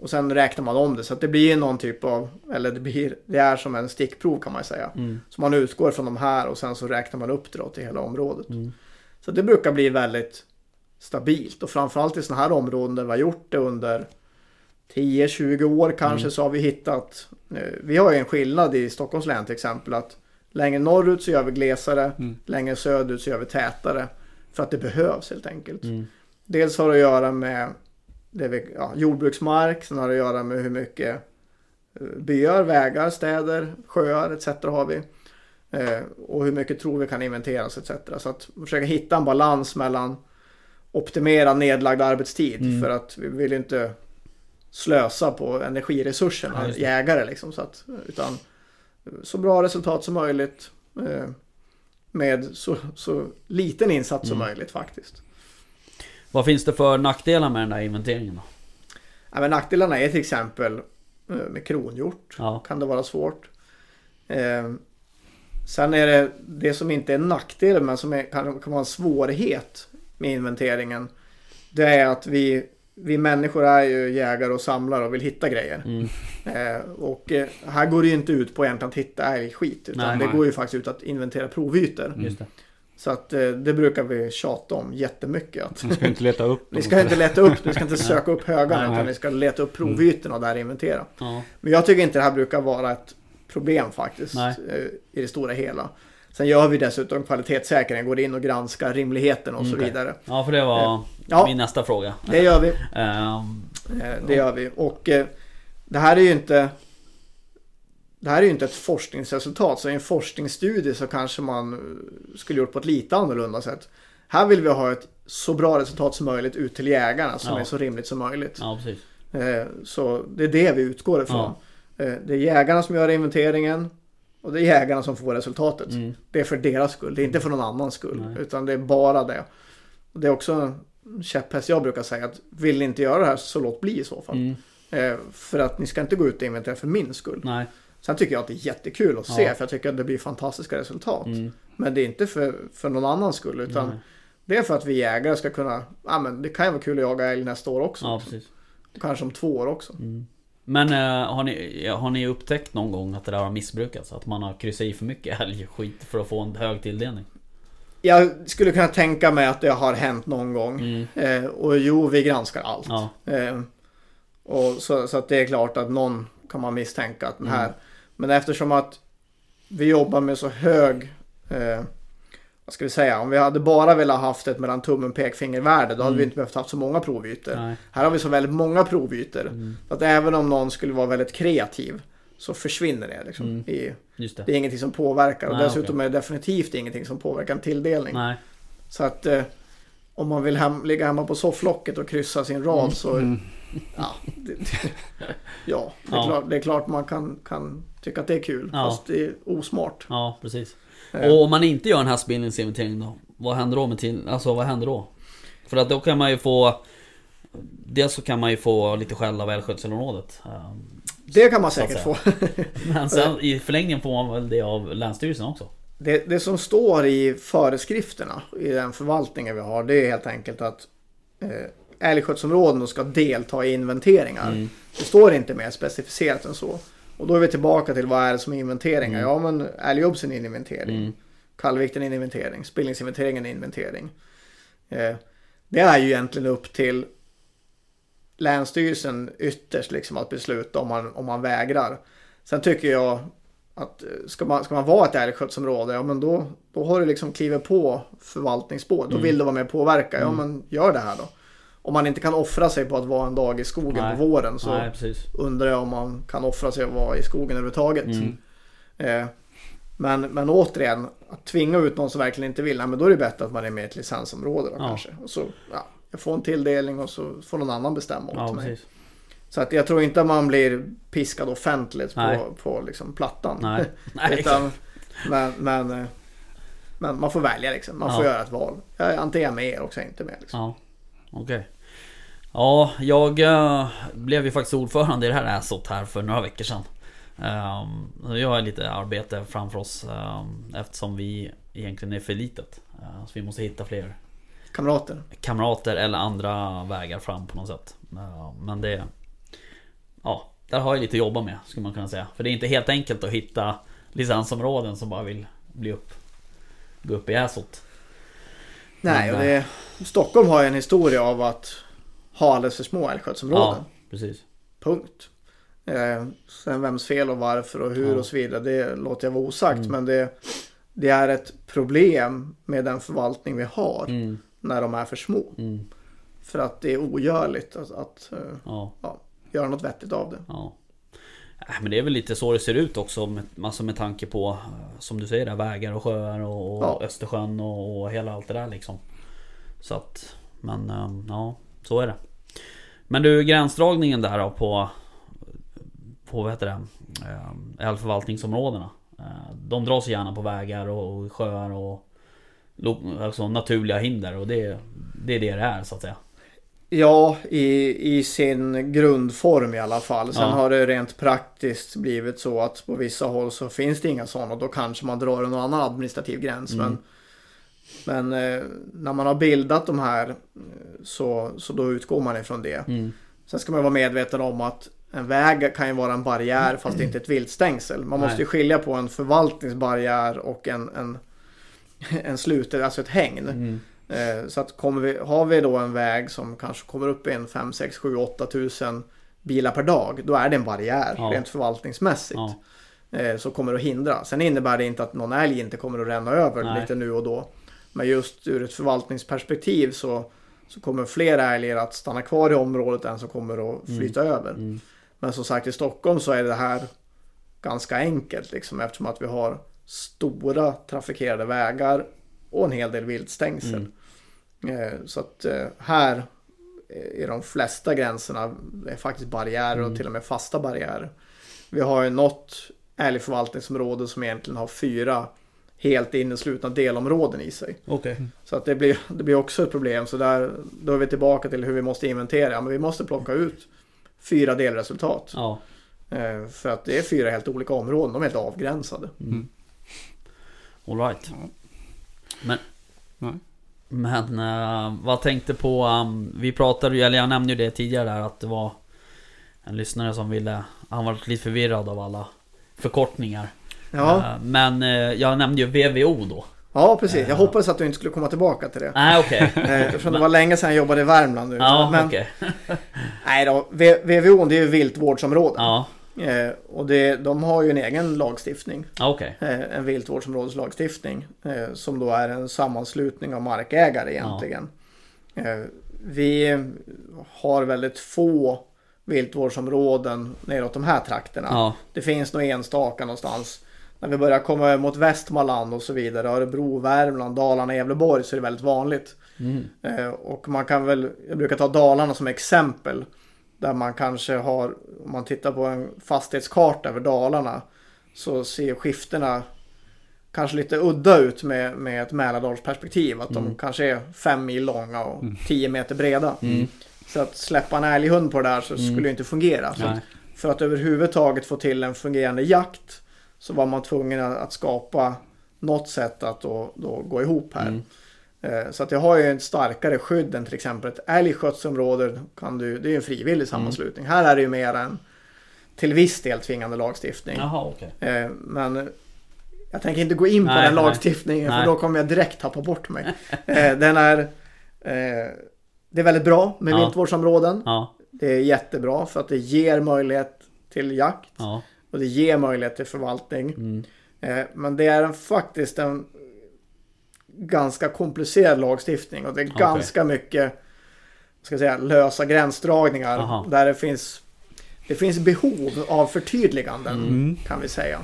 Speaker 3: Och sen räknar man om det så att det blir någon typ av, eller det, blir, det är som en stickprov kan man säga.
Speaker 1: Mm.
Speaker 3: Så man utgår från de här och sen så räknar man upp det då till hela området.
Speaker 1: Mm.
Speaker 3: Så det brukar bli väldigt stabilt och framförallt i sådana här områden där vi har gjort det under 10-20 år kanske så har vi hittat, vi har ju en skillnad i Stockholms län till exempel att längre norrut så gör vi glesare,
Speaker 2: Mm.
Speaker 3: längre söderut så gör vi tätare. För att det behövs helt enkelt.
Speaker 1: Mm.
Speaker 3: Dels har det att göra med det vi, ja, jordbruksmark, sen har det att göra med hur mycket eh, byar, vägar, städer, sjöar etc. har vi. Eh, och hur mycket tror vi kan inventeras etc. Så att försöka hitta en balans mellan optimera nedlagd arbetstid
Speaker 1: Mm.
Speaker 3: för att vi vill inte slösa på energiresurserna,
Speaker 1: Ja,
Speaker 3: jägare liksom. Så att, utan så bra resultat som möjligt eh, med så, så liten insats som
Speaker 1: Mm.
Speaker 3: möjligt faktiskt.
Speaker 1: Vad finns det för nackdelar med den där inventeringen då?
Speaker 3: Ja, men nackdelarna är till exempel eh, med kronhjort.
Speaker 1: Ja.
Speaker 3: Kan det vara svårt. Eh, sen är det det som inte är nackdel men som är, kan, kan vara en svårighet med inventeringen. Det är att vi, vi människor är ju jägare och samlare och vill hitta grejer.
Speaker 1: Mm.
Speaker 3: Eh, och eh, här går det ju inte ut på egentligen att hitta älgskit. Utan
Speaker 1: Nej.
Speaker 3: det
Speaker 2: Nej.
Speaker 3: går ju faktiskt ut att inventera provytor.
Speaker 1: Det.
Speaker 3: Så att eh, det brukar vi tjata om jättemycket. Att
Speaker 2: Man ska inte leta upp
Speaker 3: ni ska inte leta upp, ni ska inte söka upp högarna
Speaker 2: Nej.
Speaker 3: utan ni ska leta upp provytorna och där inventera.
Speaker 1: Ja.
Speaker 3: Men jag tycker inte det här brukar vara ett problem faktiskt eh, i det stora hela. Sen gör vi dessutom kvalitetssäkring, går in och granskar rimligheten och så
Speaker 1: Mm, okej.
Speaker 3: vidare.
Speaker 1: ja, för det var
Speaker 3: Ja.
Speaker 1: min nästa fråga.
Speaker 3: Det gör vi.
Speaker 1: Ehm,
Speaker 3: Eh, Det gör vi. Och eh, det här är ju inte det här är ju inte ett forskningsresultat. Så i en forskningsstudie så kanske man eh, skulle gjort på ett lite annorlunda sätt. Här vill vi ha ett så bra resultat som möjligt ut till jägarna som
Speaker 1: Ja.
Speaker 3: är så rimligt som möjligt.
Speaker 1: ja.
Speaker 3: Eh, Så det är det vi utgår ifrån. Eh, Det är jägarna som gör inventeringen och det är jägarna som får resultatet.
Speaker 1: Mm.
Speaker 3: Det är för deras skull, det är inte för någon annans skull.
Speaker 1: Nej.
Speaker 3: Utan det är bara det. Och det är också en käpphäst jag brukar säga att vill ni inte göra det här så låt bli i så fall.
Speaker 1: Mm.
Speaker 3: Eh, För att ni ska inte gå ut och inventera för min skull.
Speaker 1: Nej.
Speaker 3: Sen tycker jag att det är jättekul att se
Speaker 1: Ja.
Speaker 3: för jag tycker att det blir fantastiska resultat.
Speaker 1: Mm.
Speaker 3: Men det är inte för, för någon annans skull utan
Speaker 1: Nej.
Speaker 3: det är för att vi jägare ska kunna, ja men det kan ju vara kul att jaga älg nästa år också.
Speaker 1: Ja, precis.
Speaker 3: Kanske om två år också.
Speaker 1: Mm. Men eh, har, ni, har ni upptäckt någon gång att det där har missbrukats? Att man har kryssat i för mycket älgskit för att få en hög tilldelning?
Speaker 3: Jag skulle kunna tänka mig att det har hänt någon gång.
Speaker 1: Mm.
Speaker 3: Eh, och jo, vi granskar allt.
Speaker 1: Ja.
Speaker 3: Eh, och så, så att det är klart att någon kan man misstänka att den här.
Speaker 1: Mm.
Speaker 3: Men eftersom att vi jobbar med så hög, eh, vad ska vi säga, om vi hade bara velat haft ett mellan tummen och pekfingervärde då hade
Speaker 1: Mm.
Speaker 3: vi inte behövt haft så många provytor.
Speaker 1: Nej.
Speaker 3: Här har vi så väldigt många provytor.
Speaker 1: Mm.
Speaker 3: Att även om någon skulle vara väldigt kreativ så försvinner det. Liksom,
Speaker 1: Mm.
Speaker 3: i,
Speaker 1: det.
Speaker 3: det är ingenting som påverkar och
Speaker 1: Nej,
Speaker 3: dessutom är det definitivt ingenting som påverkar en tilldelning.
Speaker 1: Nej.
Speaker 3: Så att eh, om man vill hem, ligga hemma på sofflocket och kryssa sin rad så
Speaker 2: Mm.
Speaker 3: ja, det, det, ja, det, är
Speaker 1: Ja.
Speaker 3: Klart, det är klart man kan, kan tycka att det är kul.
Speaker 1: Ja.
Speaker 3: Fast det är osmart.
Speaker 1: Ja, precis. Och om man inte gör en hästbildningsinventering då? Vad händer då med till... Alltså vad händer då? För att då kan man ju få... Dels så kan man ju få lite skäll av älgskötselområdet. Ehm,
Speaker 3: det kan man säkert få.
Speaker 1: Men sen i förlängningen får man väl det av Länsstyrelsen också?
Speaker 3: Det, det som står i föreskrifterna i den förvaltningen vi har det är helt enkelt att eh, älgskötselområden ska delta i inventeringar.
Speaker 1: Mm.
Speaker 3: Det står inte mer specificerat än så. Och då är vi tillbaka till vad är det som är inventeringar?
Speaker 1: Mm.
Speaker 3: Ja men älgjobbsen är en inventering.
Speaker 1: Mm.
Speaker 3: Kallvikten är en inventering. Spillningsinventeringen är en inventering. Eh, det är ju egentligen upp till Länsstyrelsen ytterst liksom att besluta om man, om man vägrar. Sen tycker jag att eh, ska man, ska man vara ett älgskötselområde, ja men då, då har du liksom klivit på förvaltningsspår. Då
Speaker 1: Mm.
Speaker 3: vill du vara med och påverka. Ja
Speaker 1: Mm.
Speaker 3: men gör det här då. Om man inte kan offra sig på att vara en dag i skogen
Speaker 1: Nej.
Speaker 3: på våren så
Speaker 1: Nej,
Speaker 3: undrar jag om man kan offra sig att vara i skogen överhuvudtaget.
Speaker 1: Mm.
Speaker 3: Eh, men, men återigen, att tvinga ut någon som verkligen inte vill, men då är det bättre att man är med i ett licensområde då,
Speaker 1: Ja.
Speaker 3: kanske. Och så, ja, jag får en tilldelning och så får någon annan bestämma åt
Speaker 1: Ja,
Speaker 3: mig.
Speaker 1: precis.
Speaker 3: Så att jag tror inte att man blir piskad offentligt
Speaker 1: Nej.
Speaker 3: på, på liksom plattan.
Speaker 1: Nej, Nej
Speaker 3: Utan, men, men, eh, men man får välja liksom. Man får
Speaker 1: Ja.
Speaker 3: göra ett val. Jag antingen är jag med eller också är jag inte med. Liksom.
Speaker 1: Okej. Ja, jag eh, blev ju faktiskt ordförande i det här ASOT här för några veckor sedan. Um, så jag har lite arbete framför oss ehm, eftersom vi egentligen är för litet. Eh, så vi måste hitta fler
Speaker 3: Kamrater.
Speaker 1: kamrater eller andra vägar fram på något sätt. Eh, men det... Ja, där har jag lite att jobba med skulle man kunna säga. För det är inte helt enkelt att hitta licensområden som bara vill bli upp, gå upp i ASOT.
Speaker 3: Nej, och det, Stockholm har ju en historia av att ha alldeles för små älgskötselområden.
Speaker 1: Ja, precis.
Speaker 3: Punkt. Eh, sen vems fel och varför och hur
Speaker 1: Ja.
Speaker 3: och så vidare. Det låter jag vara osagt.
Speaker 1: Mm.
Speaker 3: Men det, det är ett problem med den förvaltning vi har
Speaker 1: Mm,
Speaker 3: när de är för små.
Speaker 1: mm,
Speaker 3: För att det är ogörligt att, att eh,
Speaker 1: ja.
Speaker 3: göra något vettigt av det.
Speaker 1: Äh, Men det är väl lite så det ser ut också med, alltså med tanke på eh, Som du säger där, vägar och sjöar och, och
Speaker 3: Ja.
Speaker 1: Östersjön och, och hela allt det där liksom. Så att Men ehm, ja, så är det. Men du gränsdragningen där då på På vad heter det ehm, Älgförvaltningsområdena Eh, De dras gärna på vägar och, och sjöar och Alltså naturliga hinder och det, det är det det är så att säga
Speaker 3: Ja, i, i sin grundform i alla fall. Sen
Speaker 1: Ja.
Speaker 3: har det rent praktiskt blivit så att på vissa håll så finns det inga sådana. Då kanske man drar en annan administrativ gräns.
Speaker 1: Mm.
Speaker 3: Men, men eh, när man har bildat de här eh, så, så då utgår man ifrån det.
Speaker 1: mm.
Speaker 3: Sen ska man vara medveten om att en väg kan ju vara en barriär fast inte ett viltstängsel. Man måste ju
Speaker 1: Nej.
Speaker 3: skilja på en förvaltningsbarriär och en, en, en slutet, alltså ett hägn.
Speaker 1: Mm.
Speaker 3: Eh, Så att kommer vi, har vi då en väg som kanske kommer upp i en 5, 6, 7, 8 tusen bilar per dag. Då är det en barriär
Speaker 1: Ja.
Speaker 3: rent förvaltningsmässigt.
Speaker 1: Ja,
Speaker 3: Eh, som kommer att hindra. Sen innebär det inte att någon älg inte kommer att ränna över
Speaker 1: Nej.
Speaker 3: lite nu och då. Men just ur ett förvaltningsperspektiv så, så kommer fler älgar att stanna kvar i området än som kommer att flytta över.
Speaker 1: mm.
Speaker 3: Men som sagt i Stockholm så är det här ganska enkelt liksom eftersom att vi har stora trafikerade vägar och en hel del viltstängsel. Eh, Så att eh, här är de flesta gränserna är faktiskt barriärer och till och med fasta barriärer. Vi har ju något älgförvaltningsområde som egentligen har fyra helt inneslutna delområden i sig.
Speaker 1: Okej
Speaker 3: Så att det blir, det blir också ett problem. Så där, då är vi tillbaka till hur vi måste inventera. Men vi måste plocka ut fyra delresultat.
Speaker 1: Ja,
Speaker 3: Eh, För att det är fyra helt olika områden. De är helt avgränsade.
Speaker 1: alright
Speaker 2: Ja.
Speaker 1: Men
Speaker 2: Nej.
Speaker 1: Men eh, vad tänkte på um, Vi pratade ju, eller jag nämnde ju det tidigare där att det var En lyssnare som ville Han var lite förvirrad av alla Förkortningar
Speaker 3: Ja,
Speaker 1: Eh, Men eh, jag nämnde ju VVO då
Speaker 3: ja precis. Jag hoppades att du inte skulle komma tillbaka till det.
Speaker 1: Nej okej
Speaker 3: Eh, Eftersom det var länge sedan jag jobbade i Värmland nu.
Speaker 1: Ja
Speaker 3: Men
Speaker 1: okej
Speaker 3: nej då, VVO det är ju viltvårdsområden.
Speaker 1: Ja,
Speaker 3: Eh, och det, de har ju en egen lagstiftning.
Speaker 1: ja, okej
Speaker 3: Eh, en viltvårdsområdeslagstiftning. Eh, som då är en sammanslutning av markägare egentligen. Eh, vi har väldigt få viltvårdsområden neråt de här trakterna.
Speaker 1: Ja,
Speaker 3: Det finns nog enstaka någonstans. När vi börjar komma mot Västmanland och så vidare, Örebro, Värmland, Dalarna, Gävleborg så är det väldigt vanligt.
Speaker 1: mm.
Speaker 3: Eh, och man kan väl, jag brukar ta Dalarna som exempel. Där man kanske har, om man tittar på en fastighetskarta över Dalarna. Så ser skiftena kanske lite udda ut med, med ett Mälardalsperspektiv. Att de kanske är fem mil långa och tio meter breda.
Speaker 1: Mm.
Speaker 3: Så att släppa en älghund på det där så skulle det inte fungera. Så att för att överhuvudtaget få till en fungerande jakt så var man tvungen att att skapa något sätt att då, då gå ihop här.
Speaker 1: Mm.
Speaker 3: Eh, Så att det har ju ett starkare skydd än till exempel ett älgskötselområde. Kan du, det är ju en frivillig sammanslutning. Här är det ju mer en till viss del tvingande lagstiftning.
Speaker 1: Jaha okej
Speaker 3: Eh, Men Jag tänker inte gå in på
Speaker 1: Nej,
Speaker 3: den lagstiftningen
Speaker 1: Nej.
Speaker 3: för då kommer jag direkt tappa bort mig. Eh, den är... Det är väldigt bra med
Speaker 1: Ja.
Speaker 3: viltvårdsområden.
Speaker 1: Ja,
Speaker 3: Det är jättebra för att det ger möjlighet till jakt.
Speaker 1: ja.
Speaker 3: Och det ger möjlighet till förvaltning.
Speaker 1: Mm.
Speaker 3: Men det är faktiskt en ganska komplicerad lagstiftning. Och det är
Speaker 1: Okej.
Speaker 3: ganska mycket ska säga, lösa gränsdragningar.
Speaker 1: Aha.
Speaker 3: Där det finns, det finns behov av förtydliganden
Speaker 2: Mm.
Speaker 3: kan vi säga.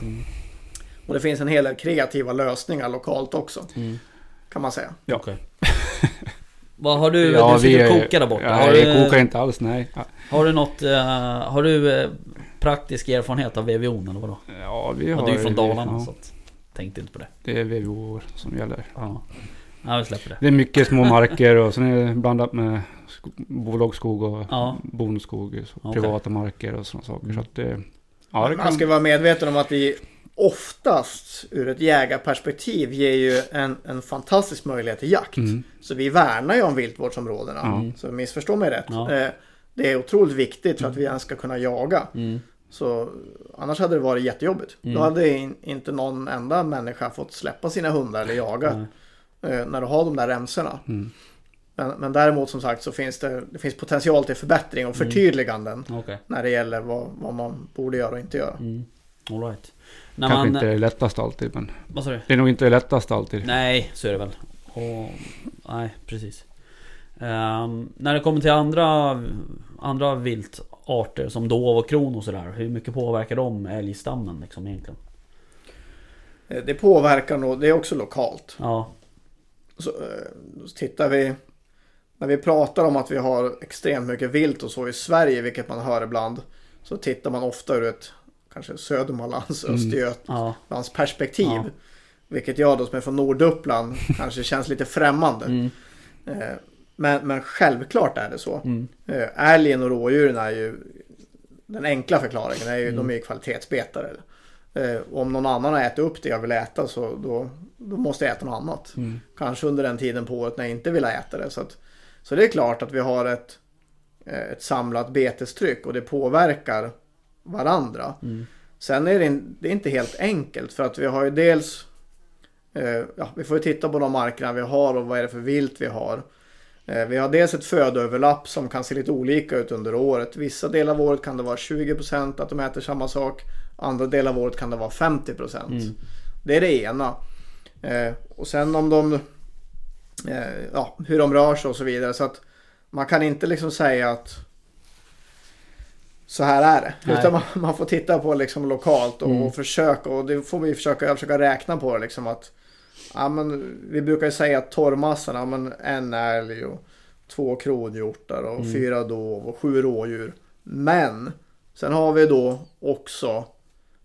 Speaker 3: Och det finns en hel del kreativa lösningar lokalt också.
Speaker 1: Mm.
Speaker 3: Kan man säga.
Speaker 2: Ja.
Speaker 1: Okej. Vad har du?
Speaker 2: Ja,
Speaker 1: du sitter
Speaker 2: vi
Speaker 1: och kokar där borta.
Speaker 2: Ja,
Speaker 1: har,
Speaker 2: vi
Speaker 1: du,
Speaker 2: kokar inte alls, nej. Ja,
Speaker 1: har du något... eh, har du eh, praktisk erfarenhet av VVO eller vadå?
Speaker 2: Ja, vi
Speaker 1: Ja,
Speaker 2: har...
Speaker 1: du är ju från
Speaker 2: vi-
Speaker 1: Dalarna
Speaker 2: ja,
Speaker 1: så att, tänkte inte på det.
Speaker 2: Det är VVO som gäller.
Speaker 1: Ja. ja, vi släpper det.
Speaker 2: Det är mycket små marker och sen är det blandat med sko- bolagsskog och
Speaker 1: Ja.
Speaker 2: bonusskog. Så
Speaker 1: Okej.
Speaker 2: Privata marker och sådana saker.
Speaker 1: Mm.
Speaker 2: Så att det... Ja, det
Speaker 3: Man
Speaker 2: kan...
Speaker 3: ska vara medveten om att det oftast ur ett jägarperspektiv ger ju en, en fantastisk möjlighet till jakt.
Speaker 2: Mm.
Speaker 3: Så vi värnar ju om viltvårdsområdena.
Speaker 2: Ja.
Speaker 3: Så missförstå mig rätt.
Speaker 1: Ja.
Speaker 3: Eh, Det är otroligt viktigt för att vi ens ska kunna jaga.
Speaker 1: Mm.
Speaker 3: Så annars hade det varit jättejobbigt.
Speaker 1: Mm.
Speaker 3: Då hade in, inte någon enda människa fått släppa sina hundar eller jaga. Eh, När du har de där remsorna.
Speaker 2: Mm.
Speaker 3: Men, men däremot som sagt så finns det, det finns potential till förbättring och
Speaker 1: Mm.
Speaker 3: förtydliganden.
Speaker 1: Okej.
Speaker 3: När det gäller vad, vad man borde göra och inte göra.
Speaker 1: Mm. All right. När
Speaker 2: Kanske
Speaker 1: man...
Speaker 2: inte det lättaste alltid, men
Speaker 1: Vad sa du?
Speaker 2: det är nog inte det lättaste alltid.
Speaker 1: Nej, så är det väl. Och, nej, precis. Ehm, när det kommer till andra, andra viltarter som dov och kron och sådär. Hur mycket påverkar de älgstammen liksom egentligen?
Speaker 3: Eh, Det påverkar nog, det är också lokalt.
Speaker 1: Ja,
Speaker 3: Så, eh, så tittar vi, när vi pratar om att vi har extremt mycket vilt och så i Sverige, vilket man hör ibland. Så tittar man ofta ur ett kanske Södermanlands,
Speaker 2: Mm.
Speaker 3: Östergötlands
Speaker 1: ja,
Speaker 3: perspektiv.
Speaker 1: Ja.
Speaker 3: Vilket jag då som är från Norduppland kanske känns lite främmande.
Speaker 1: mm,
Speaker 3: Eh, Men, men självklart är det så.
Speaker 1: mm,
Speaker 3: Eh, Älgen och rådjuren är ju den enkla förklaringen. Är ju,
Speaker 1: Mm.
Speaker 3: De är ju kvalitetsbetare. Eh, Om någon annan har ätit upp det jag vill äta så då, då måste jag äta något annat.
Speaker 1: mm,
Speaker 3: Kanske under den tiden på året när jag inte vill äta det. Så, att, så det är klart att vi har ett, eh, ett samlat betestryck och det påverkar varandra.
Speaker 1: mm,
Speaker 3: Sen är det, det är inte helt enkelt för att vi har ju dels ja, vi får ju titta på de markerna vi har och vad är det för vilt vi har. Eh, vi har dels ett födoöverlapp som kan se lite olika ut under året. Vissa delar av året kan det vara 20% att de äter samma sak. Andra delar av året kan det vara 50%.
Speaker 1: Mm.
Speaker 3: Det är det ena. Eh, och sen om de eh, ja, hur de rör sig och så vidare. Så att man kan inte liksom säga att så här är det.
Speaker 1: Nej.
Speaker 3: Utan man, man får titta på liksom lokalt och,
Speaker 1: Mm.
Speaker 3: och försöka. Och det får vi försöka, försöka räkna på liksom att ja, men, vi brukar ju säga att torrmassan, ja, men en älg och två kronhjortar och
Speaker 1: Mm.
Speaker 3: fyra dov och sju rådjur. Men sen har vi då också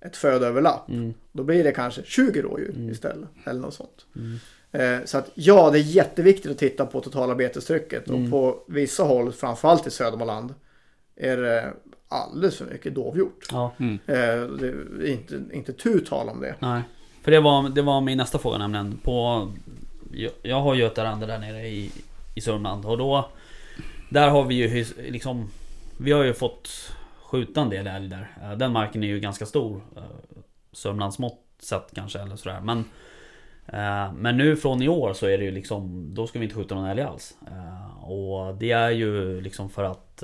Speaker 3: ett födoöverlapp.
Speaker 1: mm,
Speaker 3: Då blir det kanske 20 rådjur
Speaker 1: Mm.
Speaker 3: istället. Eller något sånt.
Speaker 1: mm,
Speaker 3: Eh, så att ja, det är jätteviktigt att titta på totala betestrycket.
Speaker 1: Mm.
Speaker 3: Och på vissa håll, framförallt i Södermanland, är det alldeles för mycket dovhjort.
Speaker 1: ja,
Speaker 2: Mm.
Speaker 3: Eh, det är inte, inte tu tal om det.
Speaker 1: nej. För det var, det var min nästa fråga nämligen. På, jag, jag har ju ett arrende där nere i, i Sörmland och då Där har vi ju liksom Vi har ju fått skjuta en del älg där. Eh, den marken är ju ganska stor. Eh, Sörmlandsmått sett kanske eller sådär. Men eh, Men nu från i år så är det ju liksom Då ska vi inte skjuta någon älg alls. Och det är ju liksom för att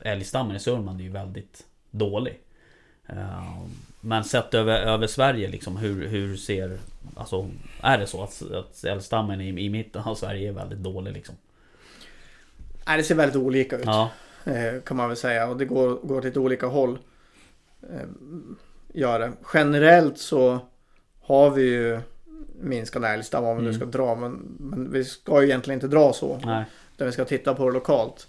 Speaker 1: Älgstammen i Sörmland är ju väldigt dålig. Eh, Men sett över, över Sverige liksom hur, hur ser Alltså Är det så att, att älgstammen i, i mitten av Sverige är väldigt dålig liksom?
Speaker 3: Nej, det ser väldigt olika ut.
Speaker 1: Ja,
Speaker 3: Eh, kan man väl säga. Och det går, går till lite olika håll. Eh, gör det. Generellt så har vi ju minskad älgstam om vi nu
Speaker 1: Mm.
Speaker 3: ska dra. Men, men vi ska ju egentligen inte dra så.
Speaker 1: nej.
Speaker 3: Där vi ska titta på det lokalt.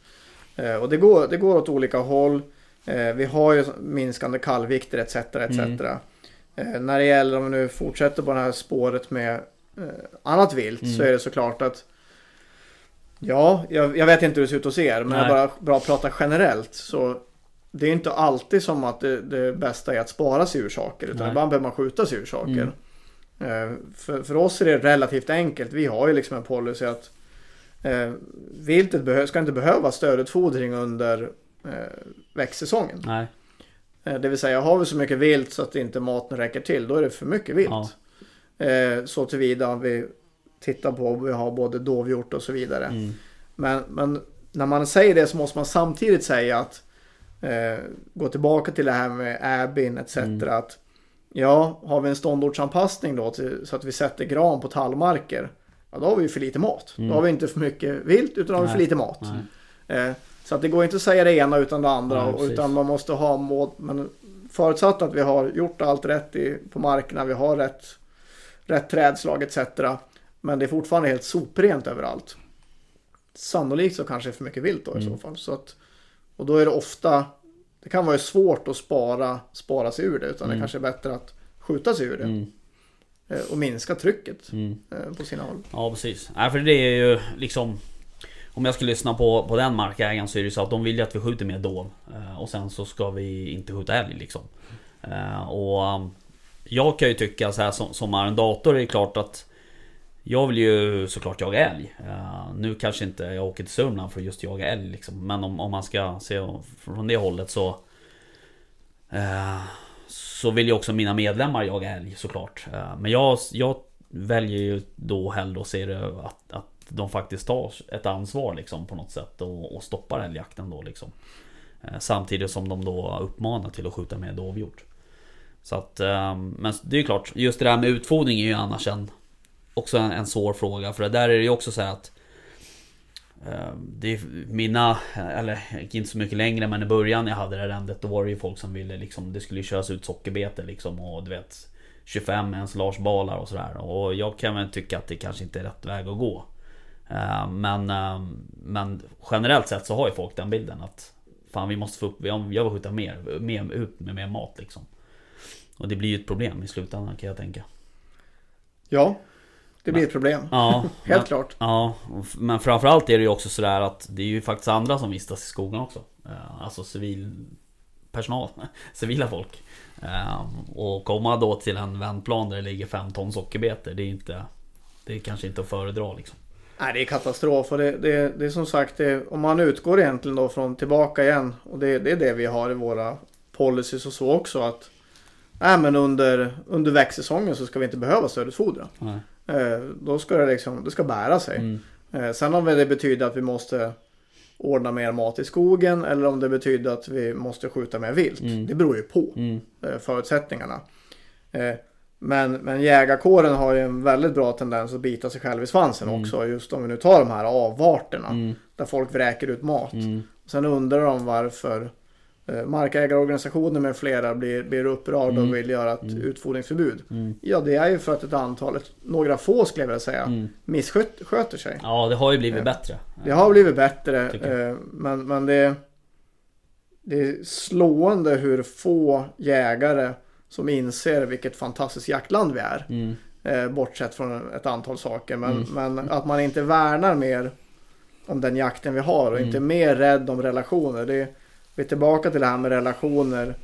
Speaker 3: Och det går, det går åt olika håll. Eh, vi har ju minskande kallvikter etc. etc.
Speaker 1: Mm.
Speaker 3: Eh, när det gäller om vi nu fortsätter på det här spåret med eh, annat vilt
Speaker 1: Mm.
Speaker 3: så är det såklart att Ja, jag, jag vet inte hur det ser ut hos er men
Speaker 1: Nej.
Speaker 3: jag bara bra att prata generellt så det är inte alltid som att det, det bästa är att spara sig ur saker utan
Speaker 1: Nej.
Speaker 3: ibland behöver man skjuta sig ur saker.
Speaker 1: Mm.
Speaker 3: För, för oss är det relativt enkelt. Vi har ju liksom en policy att eh, viltet ska inte behöva stödutfodring under växtsäsongen.
Speaker 1: Nej.
Speaker 3: Eh, Det vill säga har vi så mycket vilt så att inte maten räcker till, då är det för mycket vilt.
Speaker 1: Ja.
Speaker 3: Eh, Så tillvida vi tittar på, vi har både dovhjort och så vidare.
Speaker 1: Mm.
Speaker 3: Men, men när man säger det så måste man samtidigt säga att eh, gå tillbaka till det här med äbin etc.
Speaker 1: Mm.
Speaker 3: Att ja, har vi en ståndortsanpassning då till, så att vi sätter gran på tallmarker. Ja, då har vi för lite mat.
Speaker 1: Mm.
Speaker 3: Då har vi inte för mycket vilt utan då har vi för lite mat. Eh, så att det går inte att säga det ena utan det andra.
Speaker 1: Precis.
Speaker 3: utan man måste ha mål. Men förutsatt att vi har gjort allt rätt i, på markerna. Vi har rätt, rätt trädslag etc. Men det är fortfarande helt soprent överallt. Sannolikt så kanske det är för mycket vilt då i
Speaker 1: Mm.
Speaker 3: så fall. Så att, och då är det ofta. Det kan vara svårt att spara, spara sig ur det. Utan det
Speaker 1: Mm.
Speaker 3: kanske är bättre att skjuta sig ur det.
Speaker 1: Mm.
Speaker 3: eh, Och minska trycket
Speaker 1: Mm.
Speaker 3: eh, på sina håll.
Speaker 1: Ja precis. Nej för det är ju liksom om jag ska lyssna på, på den markägaren så är det så att de vill ju att vi skjuter mer dov. Eh, och sen så ska vi inte skjuta älg liksom. Eh, och um, jag kan ju tycka så här som, som arrendator är det klart att Jag vill ju såklart jaga älg. Eh, nu kanske inte jag åker till Sörmland för att just jaga älg liksom. Men om, om man ska se från det hållet så Så vill ju också mina medlemmar jaga älg såklart. Men jag, jag väljer ju då hellre att se det att, att de faktiskt tar ett ansvar liksom på något sätt och, och stoppar älgjakten då liksom. Eh, samtidigt som de då uppmanar till att skjuta med dovhjort. Så att, ehm, men det är ju klart, just det där med utfodring är ju annars en Också en, en svår fråga för det där är det ju också så här att ehm, det är mina, eller inte så mycket längre men i början jag hade det arrendet då var det ju folk som ville liksom Det skulle ju köras ut sockerbete liksom och du vet 25 ensilagebalar och sådär och jag kan väl tycka att det kanske inte är rätt väg att gå men, eh, men generellt sett så har ju folk den bilden att Fan vi måste få upp, jag vill skjuta mer, mer, ut med mer mat liksom. Och det blir ju ett problem i slutändan kan jag tänka.
Speaker 3: Ja, det blir ett problem.
Speaker 1: Ja,
Speaker 3: Helt
Speaker 1: men,
Speaker 3: klart.
Speaker 1: Ja, men framförallt är det ju också sådär att det är ju faktiskt andra som vistas i skogen också. Eh, Alltså civil personal, civila folk. Eh, Och komma då till en vändplan där det ligger 5 ton sockerbete Det är inte Det är kanske inte att föredra liksom
Speaker 3: Nej, det är katastrof och det, det, det är som sagt, det, om man utgår egentligen då från tillbaka igen och det, det är det vi har i våra policies och så också att Nej men under, under växtsäsongen så ska vi inte behöva stödutfodra. Eh, då ska det liksom, det ska bära sig.
Speaker 1: Mm.
Speaker 3: Eh, sen om det betyder att vi måste ordna mer mat i skogen eller om det betyder att vi måste skjuta mer vilt.
Speaker 1: Mm.
Speaker 3: Det beror ju på
Speaker 1: Mm.
Speaker 3: eh, förutsättningarna. Eh, Men, men jägarkåren har ju en väldigt bra tendens att bita sig själv i svansen
Speaker 1: Mm.
Speaker 3: också. Just om vi nu tar de här avarterna.
Speaker 1: Mm.
Speaker 3: Där folk vräker ut mat.
Speaker 1: Mm.
Speaker 3: Sen undrar de varför eh, markägarorganisationer med flera blir, blir upprörda
Speaker 1: Mm.
Speaker 3: och vill göra ett
Speaker 1: Mm.
Speaker 3: utfodringsförbud.
Speaker 1: Mm.
Speaker 3: Ja, det är ju för att ett antal, några få skulle jag vilja säga,
Speaker 1: Mm.
Speaker 3: missköter sig.
Speaker 1: Ja det har ju blivit
Speaker 3: Ja.
Speaker 1: bättre
Speaker 3: Det har blivit bättre, eh, men, men det, det är slående hur få jägare som inser vilket fantastiskt jaktland vi är.
Speaker 1: mm.
Speaker 3: Eh, bortsett från ett antal saker. Men,
Speaker 1: Mm.
Speaker 3: men att man inte värnar mer om den jakten vi har och
Speaker 1: Mm.
Speaker 3: inte mer rädd om relationer. Det, vi är tillbaka till det här med relationer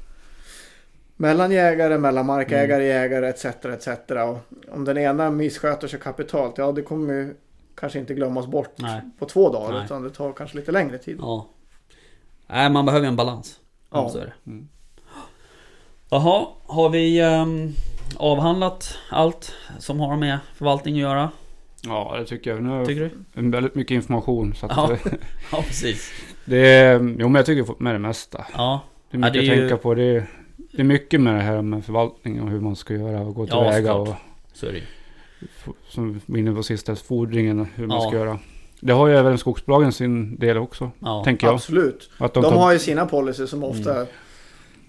Speaker 3: mellan jägare, mellan markägare,
Speaker 1: Mm.
Speaker 3: jägare etc. etc. Och om den ena missköter sig kapitalt, ja det kommer ju kanske inte glömmas bort
Speaker 1: Nej.
Speaker 3: på två dagar
Speaker 1: Nej.
Speaker 3: utan det tar kanske lite längre tid.
Speaker 1: Ja Nej man behöver ju en balans
Speaker 3: Ja.
Speaker 1: Så är det
Speaker 2: Mm.
Speaker 1: Jaha, har vi ehm, avhandlat allt som har med förvaltning att göra?
Speaker 2: Ja, det tycker jag. Nu har
Speaker 1: Tycker du?
Speaker 2: väldigt mycket information. Så att
Speaker 1: Ja. Ja precis
Speaker 2: det är, jo, men jag tycker jag fått med det mesta.
Speaker 1: Ja,
Speaker 2: Det är mycket
Speaker 1: det är
Speaker 2: att
Speaker 1: ju-
Speaker 2: tänka på. Det är, det är mycket med det här med förvaltning och hur man ska göra och gå
Speaker 1: Ja,
Speaker 2: tillväga. och
Speaker 1: så är det
Speaker 2: som vi var inne på sista, fodringen och hur man
Speaker 1: Ja.
Speaker 2: ska göra. Det har ju även skogsbolagen sin del också,
Speaker 1: Ja,
Speaker 2: tänker jag.
Speaker 3: Absolut.
Speaker 2: Att
Speaker 3: De
Speaker 2: tar-
Speaker 3: har ju sina policies som
Speaker 1: Mm.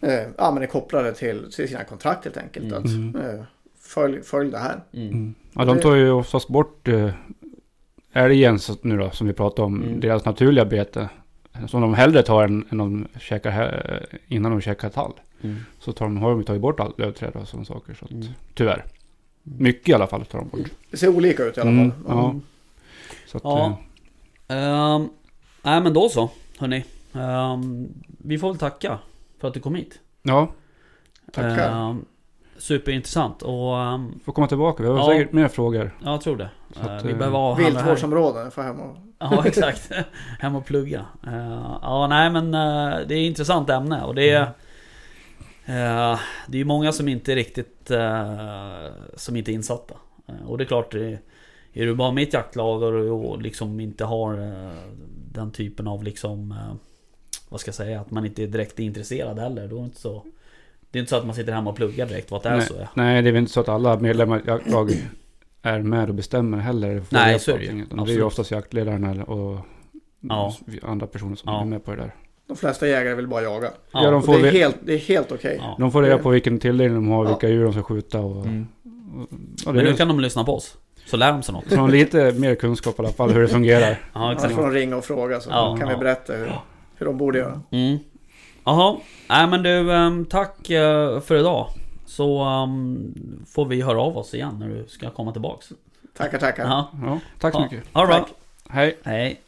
Speaker 3: Eh, ja, men är kopplade till, till sina kontrakt helt enkelt.
Speaker 1: Mm.
Speaker 3: Att,
Speaker 2: Mm.
Speaker 3: eh, följ, följ det här.
Speaker 1: mm.
Speaker 2: Mm. Ja, de tar ju oftast bort eh, älgen nu då, som vi pratade om,
Speaker 1: Mm.
Speaker 2: deras naturliga bete. Som de hellre tar än, än de käkar här, innan de käkar tall.
Speaker 1: Mm.
Speaker 2: Så tar de, har de tagit bort allt lövträd och sådana saker. Så att,
Speaker 1: Mm.
Speaker 2: Tyvärr. Mycket i alla fall tar de bort.
Speaker 3: Det ser olika ut i alla
Speaker 2: Mm,
Speaker 3: fall.
Speaker 2: ja. Så att,
Speaker 1: Ja.
Speaker 2: eh,
Speaker 1: Ehm, nej men då så, hörni. Ehm, vi får väl tacka för att du kom hit.
Speaker 2: ja,
Speaker 3: Tackar.
Speaker 1: Ehm, superintressant och ehm,
Speaker 2: får komma tillbaka. Vi har
Speaker 1: Ja.
Speaker 2: säkert mer frågor.
Speaker 1: ja, jag tror det.
Speaker 2: Så
Speaker 1: Ehm,
Speaker 2: att,
Speaker 1: vi
Speaker 2: eh,
Speaker 1: behöver här.
Speaker 3: Viltvårdsområden, får hem och...
Speaker 1: Ja exakt. Hem och plugga. Ehm, ja nej men eh, det är ett intressant ämne och det är... Eh, det är ju många som inte är riktigt... eh, som inte är insatta. Eh, och det är klart, eh, är du bara med i ett jaktlag och, och liksom inte har eh, den typen av liksom... vad ska jag säga? Att man inte är direkt intresserad heller. Då är det inte så... Det är inte så att man sitter hemma och pluggar direkt vad det är
Speaker 2: Nej.
Speaker 1: så. Ja.
Speaker 2: Nej, det är väl inte så att alla medlemmar i jaktlag är med och bestämmer heller.
Speaker 1: Nej, så är det ju.
Speaker 2: Det är ju oftast jaktledaren och
Speaker 1: Ja.
Speaker 2: andra personer som
Speaker 1: Ja.
Speaker 2: är med på det där.
Speaker 3: De flesta jägare vill bara jaga.
Speaker 2: Ja, de
Speaker 3: Och
Speaker 2: får
Speaker 3: det, är helt, det är helt okej.
Speaker 1: Ja.
Speaker 2: De får reda på vilken tilldelning de har,
Speaker 3: Ja.
Speaker 2: vilka djur de ska skjuta och...
Speaker 1: Mm.
Speaker 2: och ja,
Speaker 1: Men
Speaker 2: det
Speaker 1: nu
Speaker 2: är
Speaker 1: kan de lyssna på oss. Så lär de sig något.
Speaker 2: så de har lite mer kunskap i alla fall hur det fungerar.
Speaker 1: Ja,
Speaker 3: Annars
Speaker 1: exakt.
Speaker 3: får de ringa och fråga så
Speaker 1: Ja,
Speaker 3: kan
Speaker 1: ja.
Speaker 3: vi berätta hur, hur de borde göra.
Speaker 1: Mm. Jaha. Nej men du, ehm, tack eh, för idag. Så ehm, får vi höra av oss igen när du ska komma tillbaks.
Speaker 3: Tackar, tackar.
Speaker 1: Ja.
Speaker 2: Ja, tack så mycket.
Speaker 1: Ha det bra.
Speaker 3: Tack.
Speaker 2: Hej.
Speaker 1: Hej.